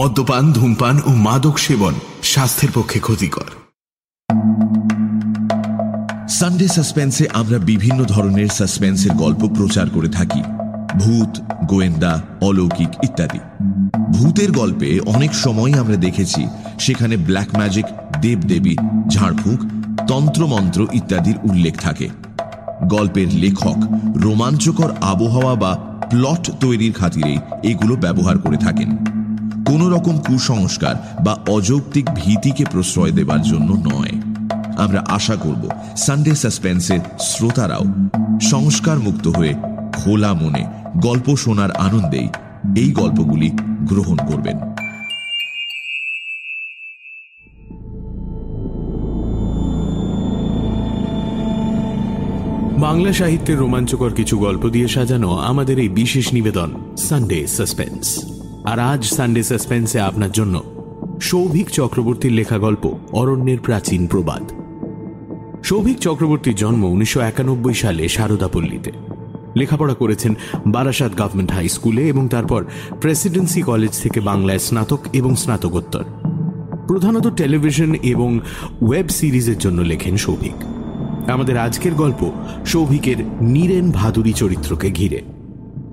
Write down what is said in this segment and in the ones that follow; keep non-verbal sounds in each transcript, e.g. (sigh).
মদ্যপান, ধূমপান ও মাদক সেবন স্বাস্থ্যের পক্ষে ক্ষতিকর। সানডে সাসপেন্সে আমরা বিভিন্ন ধরনের সাসপেন্সের গল্প প্রচার করে থাকি। ভূত, গোয়েন্দা, অলৌকিক ইত্যাদি। ভূতের গল্পে অনেক সময় আমরা দেখেছি সেখানে ব্ল্যাক ম্যাজিক দেবদেবী, ঝাড়ফুঁক, তন্ত্রমন্ত্র ইত্যাদির উল্লেখ থাকে। গল্পের লেখক রোমাঞ্চকর আবহাওয়া বা প্লট তৈরির খাতিরেই এগুলো ব্যবহার করে থাকেন। কোন রকম কুসংস্কার বা অযৌক্তিক ভীতিকে প্রশ্রয় দেবার জন্য নয়। আমরা আশা করব সানডে সাসপেন্সের শ্রোতারাও সংস্কার মুক্ত হয়ে খোলা মনে গল্প শোনার আনন্দেই এই গল্পগুলি গ্রহণ করবেন। বাংলা সাহিত্যের রোমাঞ্চকর কিছু গল্প দিয়ে সাজানো আমাদের এই বিশেষ নিবেদন, সানডে সাসপেন্স। আর আজ সানডে সাসপেন্সে আপনার জন্য সৌভিক চক্রবর্তীর লেখা গল্প অরণ্যের প্রাচীন প্রবাদ। সৌভিক চক্রবর্তীর জন্ম উনিশশো একানব্বই সালে সারদাপল্লীতে। লেখাপড়া করেছেন বারাসাত গভর্নমেন্ট হাই স্কুলে এবং তারপর প্রেসিডেন্সি কলেজ থেকে বাংলায় স্নাতক এবং স্নাতকোত্তর। প্রধানত টেলিভিশন এবং ওয়েব সিরিজের জন্য লেখেন সৌভিক। আমাদের আজকের গল্প সৌভিকের নীরেন ভাদুরী চরিত্রকে ঘিরে।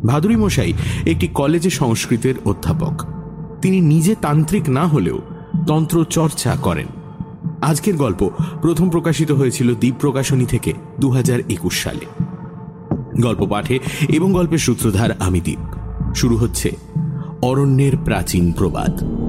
ভাদুরী মশাই একটি কলেজে সংস্কৃতের অধ্যাপক। তিনি নিজে তান্ত্রিক না হলেও তন্ত্র চর্চা করেন। আজকের গল্প প্রথম প্রকাশিত হয়েছিল দ্বীপ প্রকাশনী থেকে দু হাজার একুশ সালে। গল্প পাঠে এবং গল্পের সূত্রধার আমি দ্বীপ শুরু হচ্ছে অরণ্যের প্রাচীন প্রবাদ।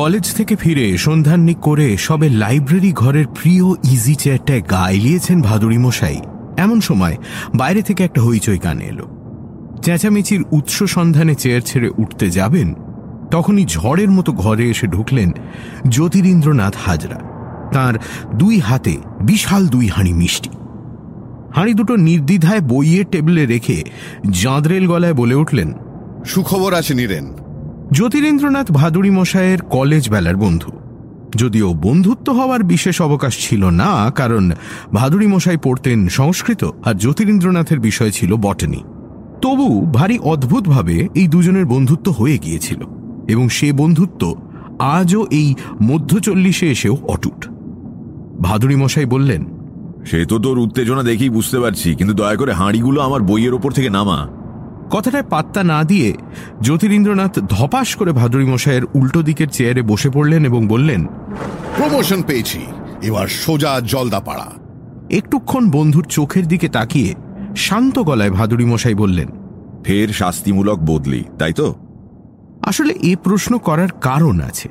কলেজ থেকে ফিরে সন্ধান্নিক করে সবে লাইব্রেরি ঘরের প্রিয় ইজি চেয়ারটায় গা এলিয়েছেন ভাদুরী মশাই। এমন সময় বাইরে থেকে একটা হইচই কানে এলো। চেঁচামেচির উৎস সন্ধানে চেয়ার ছেড়ে উঠতে যাবেন, তখনই ঝড়ের মতো ঘরে এসে ঢুকলেন জ্যোতিরিন্দ্রনাথ হাজরা। তার দুই হাতে বিশাল দুই হাঁড়ি মিষ্টি। হাঁড়ি দুটো নির্দ্বিধায় বইয়ের টেবিলে রেখে জাঁদরেল গলায় বলে উঠলেন, সুখবর আছে নিরেন। জ্যোতিরেন্দ্রনাথ ভাদুরী মশায়ের কলেজ বেলার বন্ধু। যদিও বন্ধুত্ব হওয়ার বিশেষ অবকাশ ছিল না, কারণ ভাদুরী মশাই পড়তেন সংস্কৃত আর জ্যোতিরেন্দ্রনাথের বিষয় ছিল বটনি। তবু ভারী অদ্ভুতভাবে এই দুজনের বন্ধুত্ব হয়ে গিয়েছিল, এবং সে বন্ধুত্ব আজও এই মধ্য চল্লিশে এসেও অটুট। ভাদুরী মশাই বললেন, সে তো তোর উত্তেজনা দেখেই বুঝতে পারছি, কিন্তু দয়া করে হাঁড়িগুলো আমার বইয়ের ওপর থেকে নামা। কথাটায় পাত্তা না দিয়ে জ্যোতিরিন্দ্রনাথ ধপাস করে ভাদুরী মশাইয়ের উল্টো দিকের চেয়ারে বসে পড়লেন এবং বললেন প্রমোশন পেয়েছি। এবার সোজা জলদাপাড়া। একটুক্ষণ বন্ধুর চোখের দিকে তাকিয়ে শান্ত গলায় ভাদুরী মশাই বললেন ফের শাস্তিমূলক বদলি তাই তো? আসলে এ প্রশ্ন করার কারণ আছে।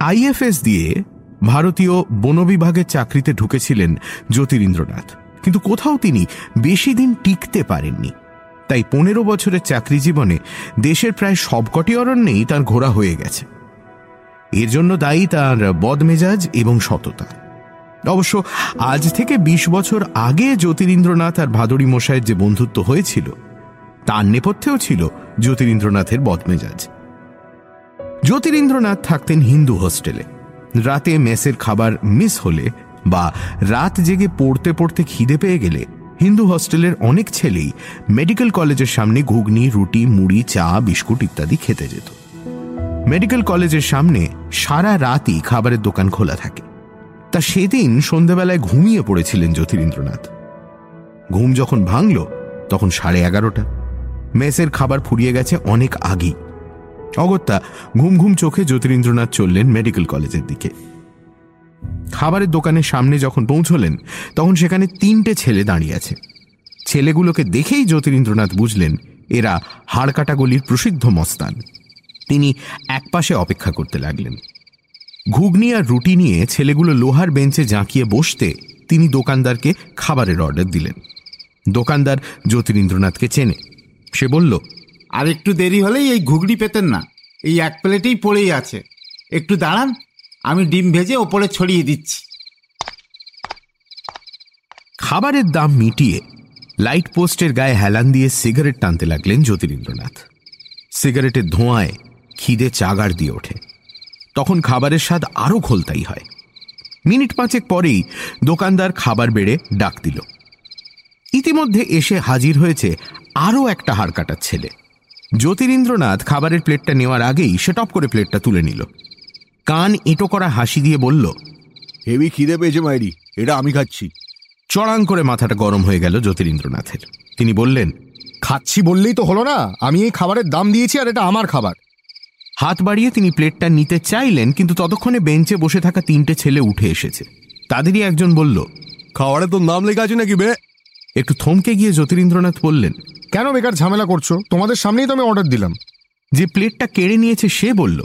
আইএফএস দিয়ে ভারতীয় বন বিভাগের চাকরিতে ঢুকেছিলেন জ্যোতিরিন্দ্রনাথ। কিন্তু কোথাও তিনি বেশি দিন টিকতে পারেননি। তাই পনেরো বছরের চাকরি জীবনে দেশের প্রায় সবকটি অরণ্যেই তার ঘোরা হয়ে গেছে। এর জন্য দায়ী তার বদমেজাজ এবং সততা। অবশ্য আজ থেকে ২০ বছর আগে জ্যোতিরিন্দ্রনাথ আর ভাদরী মশাইয়ের যে বন্ধুত্ব হয়েছিল, তার নেপথ্যেও ছিল জ্যোতিরিন্দ্রনাথের বদমেজাজ। জ্যোতিরিন্দ্রনাথ থাকতেন হিন্দু হোস্টেলে। রাতে মেসের খাবার মিস হলে বা রাত জেগে পড়তে পড়তে খিদে পেয়ে গেলে হিন্দু হস্টেলের অনেক ছেলেই মেডিকেল কলেজের সামনে ঘুগনি, রুটি, মুড়ি, চা, বিস্কুট ইত্যাদি খেতে যেত। মেডিকেল কলেজের সামনে সারা রাতই খাবারের দোকান খোলা থাকে। তা সেদিন সন্ধ্যাবেলায় ঘুমিয়ে পড়েছিলেন জ্যোতিরিন্দ্রনাথ ঘুম যখন ভাঙল, তখন সাড়ে এগারোটা। মেসের খাবার ফুরিয়ে গেছে অনেক আগেই। অগত্যা ঘুম ঘুম চোখে জ্যোতিরিন্দ্রনাথ চললেন মেডিকেল কলেজের দিকে। খাবারের দোকানের সামনে যখন পৌঁছলেন, তখন সেখানে তিনটে ছেলে দাঁড়িয়ে আছে। ছেলেগুলোকে দেখেই জ্যোতিরিন্দ্রনাথ বুঝলেন, এরা হাড়কাটা গলির প্রসিদ্ধ মস্তান। তিনি একপাশে অপেক্ষা করতে লাগলেন। ঘুগনি আর রুটি নিয়ে ছেলেগুলো লোহার বেঞ্চে জাঁকিয়ে বসতে তিনি দোকানদারকে খাবারের অর্ডার দিলেন। দোকানদার জ্যোতিরিন্দ্রনাথকে চেনে। সে বলল, আর একটু দেরি হলেই এই ঘুগনি পেতেন না। এই এক প্লেটেই পড়েই আছে। একটু দাঁড়ান আমি ডিম ভেজে ওপরে ছড়িয়ে দিচ্ছি। খাবারের দাম মিটিয়ে লাইট পোস্টের গায়ে হেলান দিয়ে সিগারেট টানতে লাগলেন জ্যোতিরিন্দ্রনাথ। সিগারেটের ধোঁয়ায় খিদে চাগার দিয়ে ওঠে। তখন খাবারের স্বাদ আরও খোলতাই হয়। মিনিট পাঁচেক পরেই দোকানদার খাবার বেড়ে ডাক দিল। ইতিমধ্যে এসে হাজির হয়েছে আরও একটা হাড় কাটার ছেলে। জ্যোতিরিন্দ্রনাথ খাবারের প্লেটটা নেওয়ার আগেই সে টপ করে প্লেটটা তুলে নিল। কান এঁটো করা হাসি দিয়ে বলল হেভি খিদে পেয়েছে মাইরি এটা আমি খাচ্ছি। চড়াং করে মাথাটা গরম হয়ে গেল জ্যোতিরিন্দ্রনাথের। তিনি বললেন খাচ্ছি বললেই তো হলো না আমি এই খাবারের দাম দিয়েছি আর এটা আমার খাবার। হাত বাড়িয়ে তিনি প্লেটটা নিতে চাইলেন কিন্তু ততক্ষণে বেঞ্চে বসে থাকা তিনটে ছেলে উঠে এসেছে। তাদেরই একজন বলল খাবারে তোর নাম লেখা আছে নাকি বে? একটু থমকে গিয়ে জ্যোতিরিন্দ্রনাথ বললেন কেন বেকার ঝামেলা করছ? তোমাদের সামনেই তো আমি অর্ডার দিলাম। যে প্লেটটা কেড়ে নিয়েছে সে বলল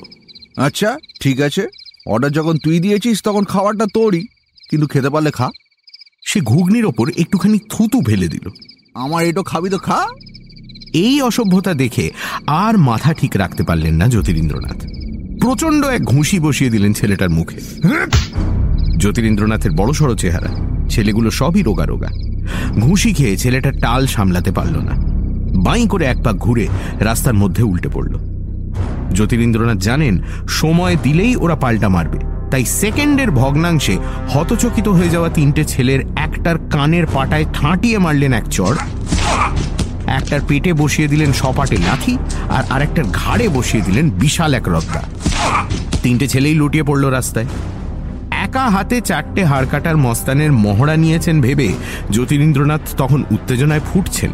আচ্ছা ঠিক আছে। অর্ডার যখন তুই দিয়েছিস, তখন খাবারটা তোরই। কিন্তু খেতে পারলে খা। সে ঘুগনির ওপর একটুখানি থুতু ফেলে দিল। আমার এটো খাবি তো খা। এই অসভ্যতা দেখে আর মাথা ঠিক রাখতে পারলেন না জ্যোতিরিন্দ্রনাথ। প্রচণ্ড এক ঘুষি বসিয়ে দিলেন ছেলেটার মুখে। জ্যোতিরিন্দ্রনাথের বড় সড়ো চেহারা। ছেলেগুলো সবই রোগা রোগা। ঘুষি খেয়ে ছেলেটা টাল সামলাতে পারল না। বাঁই করে এক পাক ঘুরে রাস্তার মধ্যে উল্টে পড়ল। জ্যোতিরিন্দ্রনাথ জানেন, সময় দিলেই ওরা পাল্টা মারবে। তাই সেকেন্ডের ভগ্নাংশে হতচকিত হয়ে যাওয়া তিনটে ছেলের একটার কানের পাটায় ঠাঁটিয়ে মারলেন এক চড় একটার পেটে বসিয়ে দিলেন সপাটে লাথি, আর আরেকটার ঘাড়ে বসিয়ে দিলেন বিশাল এক রদ্দা। তিনটে ছেলেই লুটিয়ে পড়ল রাস্তায়। একা হাতে চারটে হাড় কাটার মস্তানের মহড়া নিয়েছেন ভেবে জ্যোতিরিন্দ্রনাথ তখন উত্তেজনায় ফুটছেন।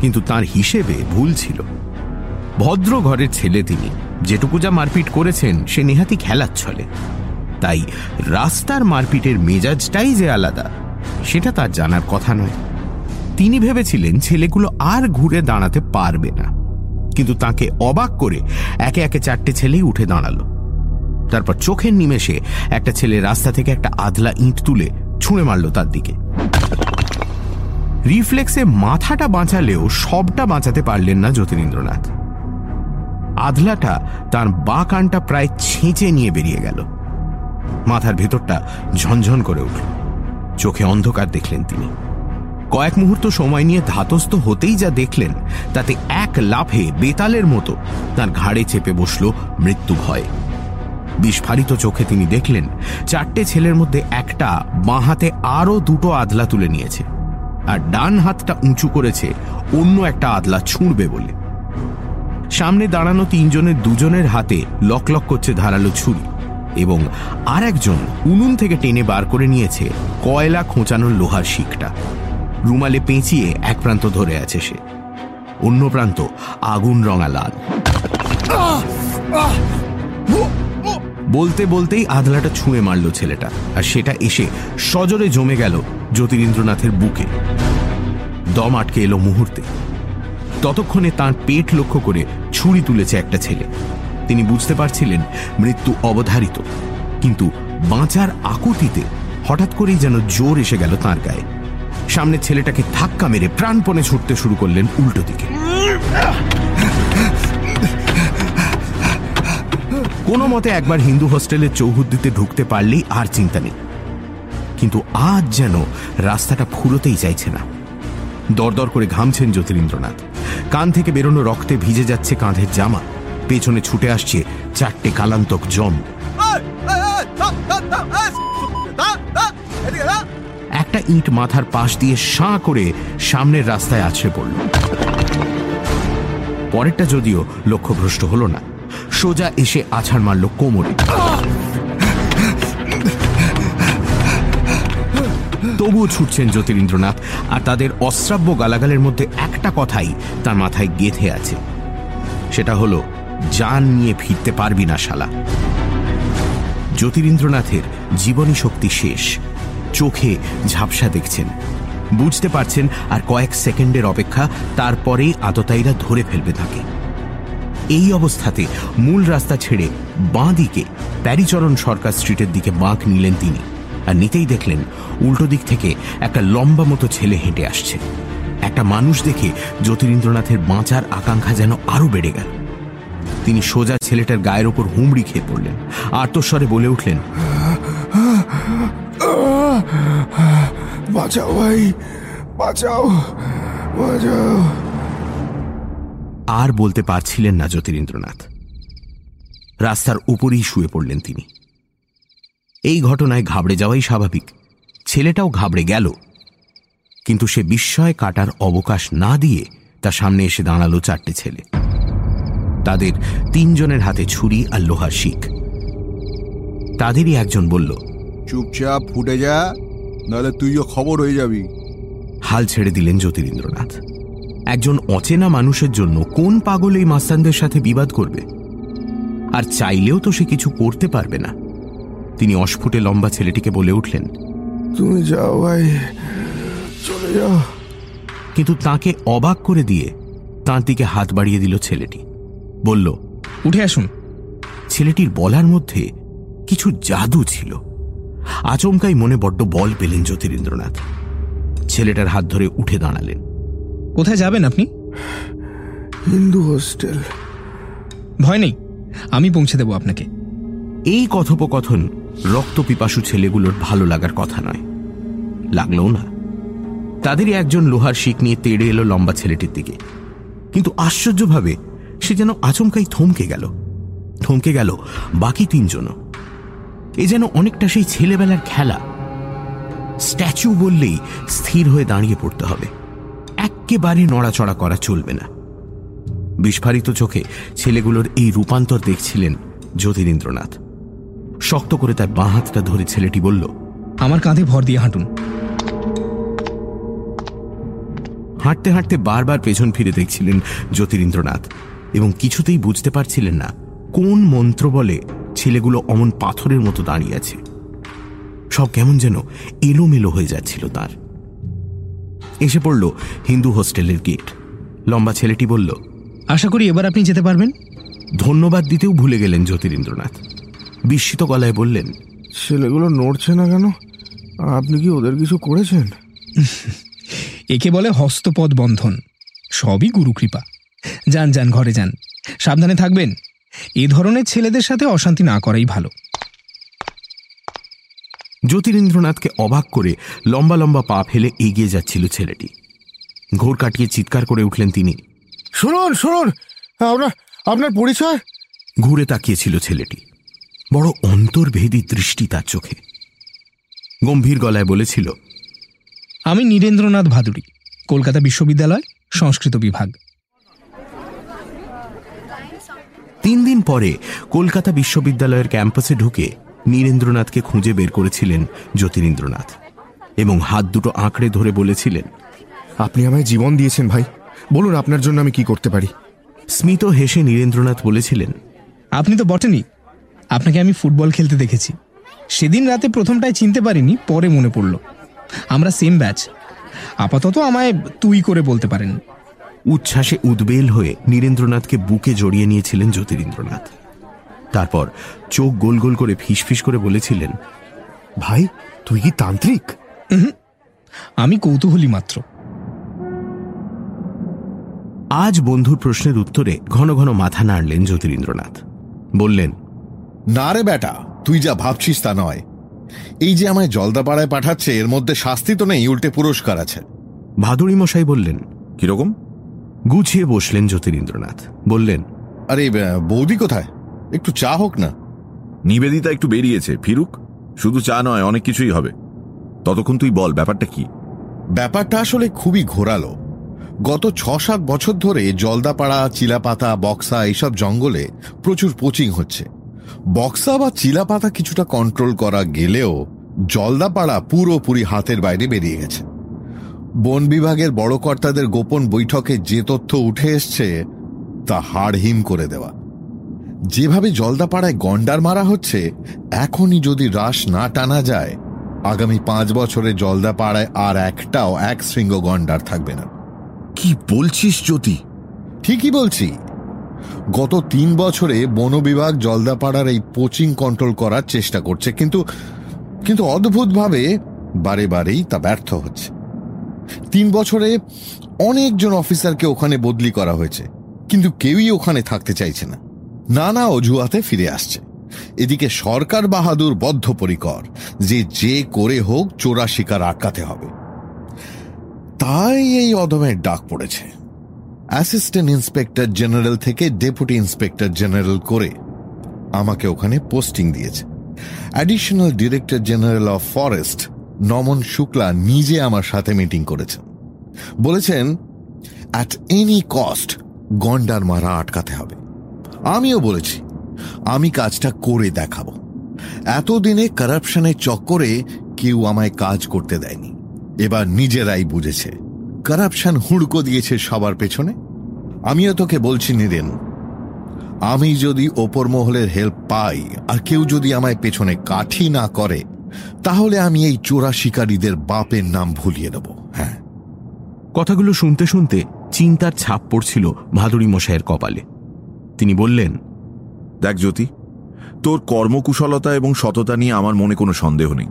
কিন্তু তার হিসেবে ভুল ছিল। ভদ্র ঘরের ছেলে তিনি। যেটুকু যা মারপিট করেছেন, সে নেহাতি খেলার ছলে। তাই রাস্তার মারপিটের মেজাজটাই যে আলাদা, সেটা তার জানার কথা নয়। তিনি ভেবেছিলেন ছেলেগুলো আর ঘুরে দাঁড়াতে পারবে না। কিন্তু তাকে অবাক করে একে একে চারটে ছেলেই উঠে দাঁড়াল। তারপর চোখের নিমেষে একটা ছেলে রাস্তা থেকে একটা আধলা ইঁট তুলে ছুঁড়ে মারল তার দিকে। রিফ্লেক্সে মাথাটা বাঁচালেও সবটা বাঁচাতে পারলেন না জ্যোতিরিন্দ্রনাথ আধলাটা তার বা কানটা প্রায় ছেঁচে নিয়ে বেরিয়ে গেল। মাথার ভেতরটা ঝনঝন করে উঠল। চোখে অন্ধকার দেখলেন তিনি। কয়েক মুহূর্ত সময় নিয়ে ধাতস্থ হতেই যা দেখলেন, তাতে এক লাফে বেতালের মতো তার ঘাড়ে চেপে বসল মৃত্যু ভয়। বিস্ফারিত চোখে তিনি দেখলেন, চারটে ছেলের মধ্যে একটা বাঁ হাতে আরও দুটো আদলা তুলে নিয়েছে, আর ডান হাতটা উঁচু করেছে অন্য একটা আদলা ছুঁড়বে বলে। সামনে দাঁড়ানো তিনজনের দুজনের হাতে লকলক করছে ধারালো ছুরি এবং আর একজন উনুন থেকে টেনে বার করে নিয়েছে কয়লা খোঁচানোর লোহার শিকটা। রুমালে পেঁচিয়ে এক প্রান্ত ধরে আছে সে। অন্য প্রান্ত আগুন রঙা লাল। বলতে বলতেই আধলাটা ছুঁয়ে মারল ছেলেটা আর সেটা এসে সজরে জমে গেল জ্যোতিরিন্দ্রনাথের বুকে। দম আটকে এলো মুহূর্তে। ততক্ষণে তার পেট লক্ষ্য করে ছুরি তুলেছে একটা ছেলে। তিনি বুঝতে পারছিলেন মৃত্যু অবধারিত, কিন্তু বাঁচার আকুতিতে হঠাৎ করেই যেন জোর এসে গেল তার গায়ে। সামনের ছেলেটাকে ধাক্কা মেরে প্রাণপণে ছুটতে শুরু করলেন উল্টো দিকে। কোনো মতে একবার হিন্দু হোস্টেলের চৌহুদ্দিতে ঢুকতে পারলেই আর চিন্তা নেই। কিন্তু আজ যেন রাস্তাটা ফুরোতেই চাইছে না। দরদর করে ঘামছেন জ্যোতিরিন্দ্রনাথ। কান থেকে বেরোনো রক্তে ভিজে যাচ্ছে কাঁধের জামা। পেছনে ছুটে আসছে চারটে কালান্তক জম একটা ইট মাথার পাশ দিয়ে সাঁ করে সামনের রাস্তায় আছড়ে পড়ল। পরেরটা যদিও লক্ষ্যভ্রষ্ট হলো না। সোজা এসে আছাড় মারল কোমরে। তবুও ছুটছেন জ্যোতিরিন্দ্রনাথ, আর তাদের অশ্রাব্য গালাগালের মধ্যে একটা কথাই তার মাথায় গেঁথে আছে। সেটা হলো, যান নিয়ে ফিরতে পারবি না শালা। জ্যোতিরিন্দ্রনাথের জীবনী শক্তি শেষ। চোখে ঝাপসা দেখছেন। বুঝতে পারছেন, আর কয়েক সেকেন্ডের অপেক্ষা তারপরেই আততায়ীরা ধরে ফেলবে তাকে। এই অবস্থাতে মূল রাস্তা ছেড়ে বাঁ দিকে প্যারিচরণ সরকার স্ট্রিটের দিকে বাঁক নিলেন তিনি। আর নিতেই দেখলেন উল্টো দিক থেকে একটা লম্বা মতো ছেলে হেঁটে আসছে। একটা মানুষ দেখে জ্যোতিরিন্দ্রনাথের বাঁচার আকাঙ্ক্ষা যেন আরও বেড়ে গেল। তিনি সোজা ছেলেটার গায়ের ওপর হুমড়ি খেয়ে পড়লেন। আর্তস্বরে বলে উঠলেন বাঁচাও ভাই বাঁচাও বাঁচাও। আর বলতে পারছিলেন না জ্যোতিরিন্দ্রনাথ। রাস্তার উপরেই শুয়ে পড়লেন তিনি। এই ঘটনায় ঘাবড়ে যাওয়াই স্বাভাবিক। ছেলেটাও ঘাবড়ে গেল। কিন্তু সে বিস্ময় কাটার অবকাশ না দিয়ে তার সামনে এসে দাঁড়াল চারটে ছেলে। তাদের তিনজনের হাতে ছুরি আর লোহার শিখ তাদেরই একজন বলল চুপচাপ ফুটে যা নাহলে তুইও খবর হয়ে যাবি। হাল ছেড়ে দিলেন জ্যোতিরিন্দ্রনাথ। একজন অচেনা মানুষের জন্য কোন পাগল এই মাস্তানদের সাথে বিবাদ করবে? আর চাইলেও তো সে কিছু করতে পারবে না। তিনি অস্ফুটে লম্বা ছেলেটিকে বলে উঠলেন তুমি যাও ভাই চলে যাও। কিন্তু তাকে অবাক করে দিয়ে তাঁর দিকে হাত বাড়িয়ে দিল ছেলেটি। বলল উঠে আসুন। ছেলেটির বলার মধ্যে কিছু জাদু ছিল। আচমকাই মনে বড্ড বল পেলেন জ্যোতিরিন্দ্রনাথ। ছেলেটার হাত ধরে উঠে দাঁড়ালেন। কোথায় যাবেন আপনি? হিন্দু হোস্টেল। ভয় নেই আমি পৌঁছে দেব আপনাকে। এই কথোপকথন রক্তপিপাসু ছেলেগুলোর ভালো লাগার কথা নয়। লাগলেও না। তাদেরই একজন লোহার শিক নিয়ে তেড়ে এলো লম্বা ছেলেটির দিকে। কিন্তু আশ্চর্যভাবে সে যেন আচমকাই থমকে গেল। থমকে গেল বাকি তিনজনও। এ যেন অনেকটা সেই ছেলেবেলার খেলা। স্ট্যাচু বললেই স্থির হয়ে দাঁড়িয়ে পড়তে হবে। একেবারে নড়াচড়া করা চলবে না। বিস্ফারিত চোখে ছেলেগুলোর এই রূপান্তর দেখছিলেন জ্যোতিরিন্দ্রনাথ। শক্ত করে তার বাঁ হাতটা ধরে ছেলেটি বলল আমার কাঁধে ভর দিয়ে হাঁটুন। হাঁটতে হাঁটতে বারবার পেছন ফিরে দেখছিলেন জ্যোতিরিন্দ্রনাথ এবং কিছুতেই বুঝতে পারছিলেন না কোন মন্ত্র বলে ছেলেগুলো অমন পাথরের মতো দাঁড়িয়ে আছে। সব কেমন যেন এলোমেলো হয়ে যাচ্ছিল তার। এসে পড়ল হিন্দু হোস্টেলের গেট। লম্বা ছেলেটি বলল আশা করি এবার আপনি যেতে পারবেন। ধন্যবাদ দিতেও ভুলে গেলেন জ্যোতিরিন্দ্রনাথ। বিস্মিত গলায় বললেন ছেলেগুলো নড়ছে না কেন? আপনি কি ওদের কিছু করেছেন? একে বলে হস্তপদ বন্ধন। সবই গুরুকৃপা। যান যান ঘরে যান। সাবধানে থাকবেন। এ ধরনের ছেলেদের সাথে অশান্তি না করাই ভালো। জ্যোতিরিন্দ্রনাথকে অবাক করে লম্বা লম্বা পা ফেলে এগিয়ে যাচ্ছিল ছেলেটি। ঘোর কাটিয়ে চিৎকার করে উঠলেন তিনি শুনুন শুনুন! আপনার আপনার পরিচয়? ঘুরে তাকিয়েছিল ছেলেটি। বড় অন্তর্ভেদী দৃষ্টি তার চোখে। গম্ভীর গলায় বলেছিল আমি নীরেন্দ্রনাথ ভাদুরী কলকাতা বিশ্ববিদ্যালয় সংস্কৃত বিভাগ। তিন দিন পরে কলকাতা বিশ্ববিদ্যালয়ের ক্যাম্পাসে ঢুকে নীরেন্দ্রনাথকে খুঁজে বের করেছিলেন জ্যোতিরিন্দ্রনাথ এবং হাত দুটো আঁকড়ে ধরে বলেছিলেন আপনি আমায় জীবন দিয়েছেন ভাই। বলুন আপনার জন্য আমি কি করতে পারি? স্মিত হেসে নীরেন্দ্রনাথ বলেছিলেন আপনি তো বটেনই আপনাকে আমি ফুটবল খেলতে দেখেছি। সেদিন রাতে প্রথমটায় চিনতে পারিনি পরে মনে পড়ল। আমরা সেম ব্যাচ আপাতত আমায় তুই করে বলতে পারেন। উচ্ছ্বাসে উদ্বেল হয়ে নীরেন্দ্রনাথকে বুকে জড়িয়ে নিয়েছিলেন জ্যোতিরিন্দ্রনাথ। তারপর চোখ গোল গোল করে ফিসফিস করে বলেছিলেন ভাই তুই কি তান্ত্রিক? আমি কৌতূহলী মাত্র। আজ বন্ধুর প্রশ্নের উত্তরে ঘন ঘন মাথা নাড়লেন জ্যোতিরিন্দ্রনাথ। বললেন না রে বেটা তুই যা ভাবছিস তা নয়। এই যে আমায় জলদাপাড়ায় পাঠাচ্ছে এর মধ্যে শাস্তি তো নেই উল্টে পুরস্কার আছে। ভাদুরী মশাই বললেন কীরকম? গুছিয়ে বসলেন জ্যোতিরিন্দ্রনাথ বললেন আরে বৌদি কোথায়? একটু চা হোক না। নিবেদিতা একটু বেরিয়েছে ফিরুক? শুধু চা নয় অনেক কিছুই হবে। ততক্ষণ তুই বল ব্যাপারটা কি? ব্যাপারটা আসলে খুবই ঘোরালো। গত ছ সাত বছর ধরে জলদাপাড়া চিলাপাতা বক্সা এইসব জঙ্গলে প্রচুর পোচিং হচ্ছে। বক্সা বা চিলাপাতা কিছুটা কন্ট্রোল করা গেলেও জলদাপাড়া পুরোপুরি হাতের বাইরে বেরিয়ে গেছে। বন বিভাগের বড় কর্তাদের গোপন বৈঠকে যে তথ্য উঠে এসছে তা হাড়হিম করে দেওয়া। যেভাবে জলদাপাড়ায় গন্ডার মারা হচ্ছে এখনই যদি রাস না টানা যায় আগামী পাঁচ বছরে জলদাপাড়ায় আর একটাও এক শৃঙ্গ গন্ডার থাকবে না। কি বলছিস জ্যোতি? ঠিকই বলছি গত তিন বছরে বন বিভাগ জলদাপাড়ার এই পোচিং কন্ট্রোল করার চেষ্টা করছে, কিন্তু কিন্তু অদ্ভুতভাবে বারে বারেই তা ব্যর্থ হচ্ছে। তিন বছরে অনেকজন অফিসারকে ওখানে বদলি করা হয়েছে, কিন্তু কেউই ওখানে থাকতে চাইছে না। নানা অজুহাতে ফিরে আসছে। এদিকে সরকার বাহাদুর বদ্ধপরিকর, যে যে করে হোক চোরা শিকার আটকাতে হবে। তাই এই অদমের ডাক পড়েছে। অ্যাসিস্ট্যান্ট ইন্সপেক্টর জেনারেল থেকে ডেপুটি ইন্সপেক্টর জেনারেল করে আমাকে ওখানে পোস্টিং দিয়েছে। Additional director general of forest Naman Shukla নিজে আমার সাথে মিটিং করেছেন। বলেছেন অ্যাট এনি কস্ট গন্ডার মারা আটকাতে হবে। আমিও বলেছি, আমি কাজটা করে দেখাবো। এতদিনে কারাপশনের চক্করে কেউ আমায় কাজ করতে দেয়নি। এবার নিজেরাই বুঝেছে কারাপশন হুড়কো দিয়েছে সবার পেছনে? আমিও তোকে বলছি নিরেন আমি যদি ওপর মহলের হেল্প পাই আর কেউ যদি আমায় পেছনে কাঠি না করে তাহলে আমি এই চোরা শিকারীদের বাপের নাম ভুলিয়ে দেব হ্যাঁ। কথাগুলো শুনতে শুনতে চিন্তার ছাপ পড়ছিল ভাদুরী মশাইয়ের কপালে। তিনি বললেন দেখ জ্যোতি তোর কর্মকুশলতা এবং সততা নিয়ে আমার মনে কোনো সন্দেহ নেই।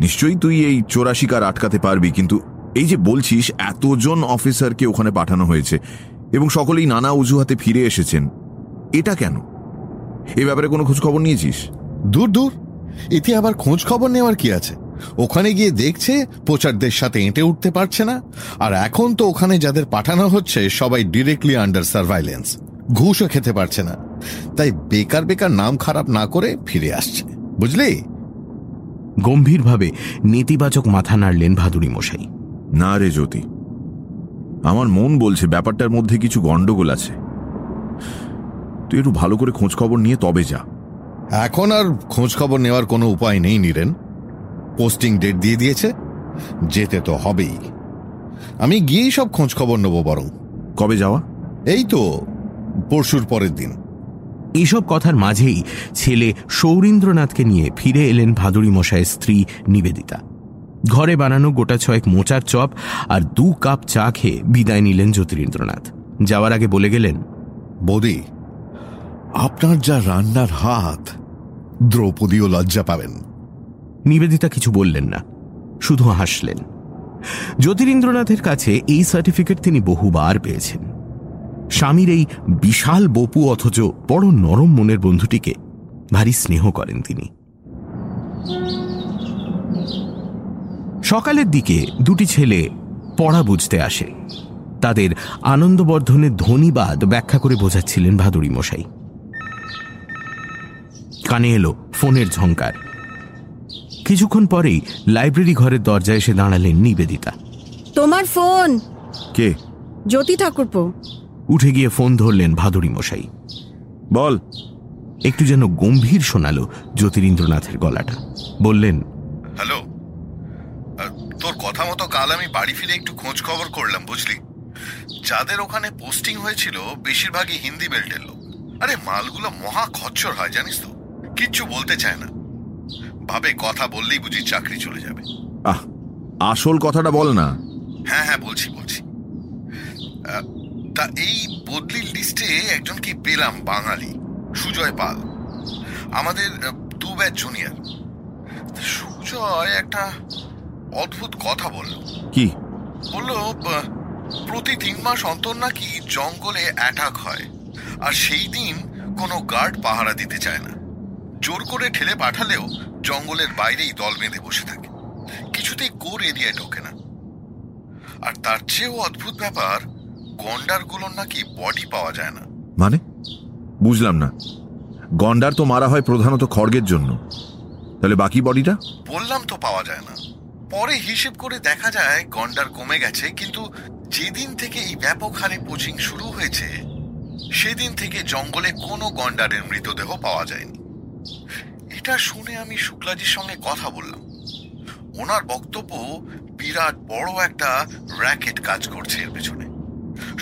নিশ্চয়ই তুই এই চোরা শিকার আটকাতে পারবি কিন্তু এই যে বলছিস এতজন অফিসারকে ওখানে পাঠানো হয়েছে এবং সকলেই নানা অজুহাতে ফিরে এসেছেন এটা কেন? এ ব্যাপারে কোনো খোঁজ খবর নিয়েছিস? দূর দূর। এতে আবার খোঁজ খবর নেওয়ার কি আছে? ওখানে গিয়ে দেখছে প্রচারদের সাথে এঁটে উঠতে পারছে না আর এখন তো ওখানে যাদের পাঠানো হচ্ছে সবাই ডিরেক্টলি আন্ডার সার্ভাইলেন্স ঘুষও খেতে পারছে না। তাই বেকার বেকার নাম খারাপ না করে ফিরে আসছে। বুঝলি? গম্ভীরভাবে নেতিবাচক মাথা নাড়লেন ভাদুরী মশাই না রে জ্যোতি। আমার মন বলছে ব্যাপারটার মধ্যে কিছু গন্ডগোল আছে। তুই একটু ভালো করে খোঁজ খবর নিয়ে তবে যা। এখন আর খোঁজ খবর নেওয়ার কোনো উপায় নেই নিরেন। পোস্টিং ডেট দিয়ে দিয়েছে যেতে তো হবেই। আমি গিয়েই সব খোঁজ খবর নেব বরং। কবে যাওয়া? এই তো পরশুর পরের দিন। এইসব কথার মাঝেই ছেলে সৌরীন্দ্রনাথকে নিয়ে ফিরে এলেন ভাদুরী মশাইয়ের স্ত্রী নিবেদিতা। ঘরে বানানো গোটা ছয়েক মোচার চপ আর দু কাপ চা খেয়ে বিদায় নিলেন জ্যোতিরিন্দ্রনাথ। যাওয়ার আগে বলে গেলেন বৌদি আপনার যা রান্নার হাত দ্রৌপদীও লজ্জা পাবেন। নিবেদিতা কিছু বললেন না শুধু হাসলেন। জ্যোতিরিন্দ্রনাথের কাছে এই সার্টিফিকেট তিনি বহুবার পেয়েছেন। স্বামীর এই বিশাল বপু অথচ বড় নরম মনের বন্ধুটিকে ভারী স্নেহ করেন তিনি। সকালের দিকে দুটি ছেলে পড়া বুঝতে আসে। তাদের আনন্দবর্ধনের ধ্বনিবাদ ব্যাখ্যা করে বোঝাচ্ছিলেন ভাদুরী মশাই। কানে এলো ফোনের ঝঙ্কার কিছুক্ষণ পরেই লাইব্রেরি ঘরের দরজায় এসে দাঁড়ালেন নিবেদিতা। তোমার ফোন। কে? জ্যোতি ঠাকুরপো। উঠে গিয়ে ফোন ধরলেন ভাদুরী মশাই। বল। একটু যেন গম্ভীর শোনালো জ্যোতিরিন্দ্রনাথের গলাটা। বললেন হ্যালো। কাল আমি বাড়ি ফিরে একটু খোঁজ খবর করলাম বুঝলি? যাদের ওখানে পোস্টিং হয়েছিল বেশিরভাগই হিন্দি বেল্টের লোক। আরে মালগুলো মহা খচ্চর হয় জানিস তো? কিচ্ছু বলতে চায় না। ভাবে কথা বললেই বুঝি চাকরি চলে যাবে। আহ আসল কথাটা বল না। হ্যাঁ হ্যাঁ বলছি বলছি। তা এই বদলির লিস্টে একজনকে পেলাম বাঙালি? সুজয় পাল। আমাদের দু ব্যাচ জুনিয়র। সুজয় একটা অদ্ভুত কথা বলল। কি? বলল প্রতি তিন মাস অন্তর নাকি জঙ্গলে অ্যাটাক হয়। আর সেই দিন কোনো গার্ড পাহারা দিতে চায় না। জোর করে ঠেলে পাঠালেও জঙ্গলের বাইরেই দল বেঁধে বসে থাকে। কিছুতেই কোর এরিয়ায় ঢোকে না। আর তার চেয়েও অদ্ভুত ব্যাপার গন্ডারগুলোর নাকি বডি পাওয়া যায় না। মানে? বুঝলাম না। গন্ডার তো মারা হয় প্রধানত খড়গের জন্য। তাহলে বাকি বডিটা বললাম তো পাওয়া যায় না। পরে হিসেব করে দেখা যায় গন্ডার কমে গেছে, কিন্তু যেদিন থেকে এই ব্যাপক হারে কোচিং শুরু হয়েছে, সেদিন থেকে জঙ্গলে কোনো গন্ডারের মৃতদেহ পাওয়া যায়নি। এটা শুনে আমি শুক্লাজির সঙ্গে কথা বললাম। ওনার বক্তব্য বিরাট বড় একটা র্যাকেট কাজ করছে এর পেছনে।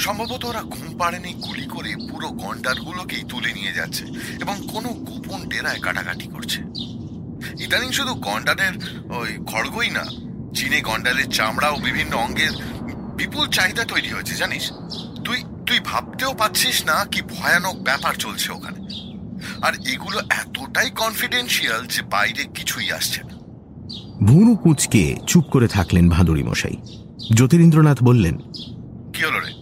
সম্ভবত ওরা ঘুম পাড়েনি, গুলি করে পুরো গন্ডারগুলোকেই তুলে নিয়ে যাচ্ছে এবং কোনো গোপন ডেরায় কাটাকাটি করছে। ইদানিং শুধু গন্ডারের ওই খড়গই না চীনে গন্ডারের চামড়া ও বিভিন্ন অঙ্গের বিপুল চাহিদা তৈরি হয়েছে জানিস? তুই তুই ভাবতেও পাচ্ছিস না কি ভয়ানক ব্যাপার চলছে ওখানে। আর এগুলো এতটাই কনফিডেন্সিয়াল যে বাইরে কিছুই আসছে না। ভুরু কুচকে চুপ করে থাকলেন ভাদুরী মশাই। জ্যোতিরিন্দ্রনাথ বললেন কি হলো রে?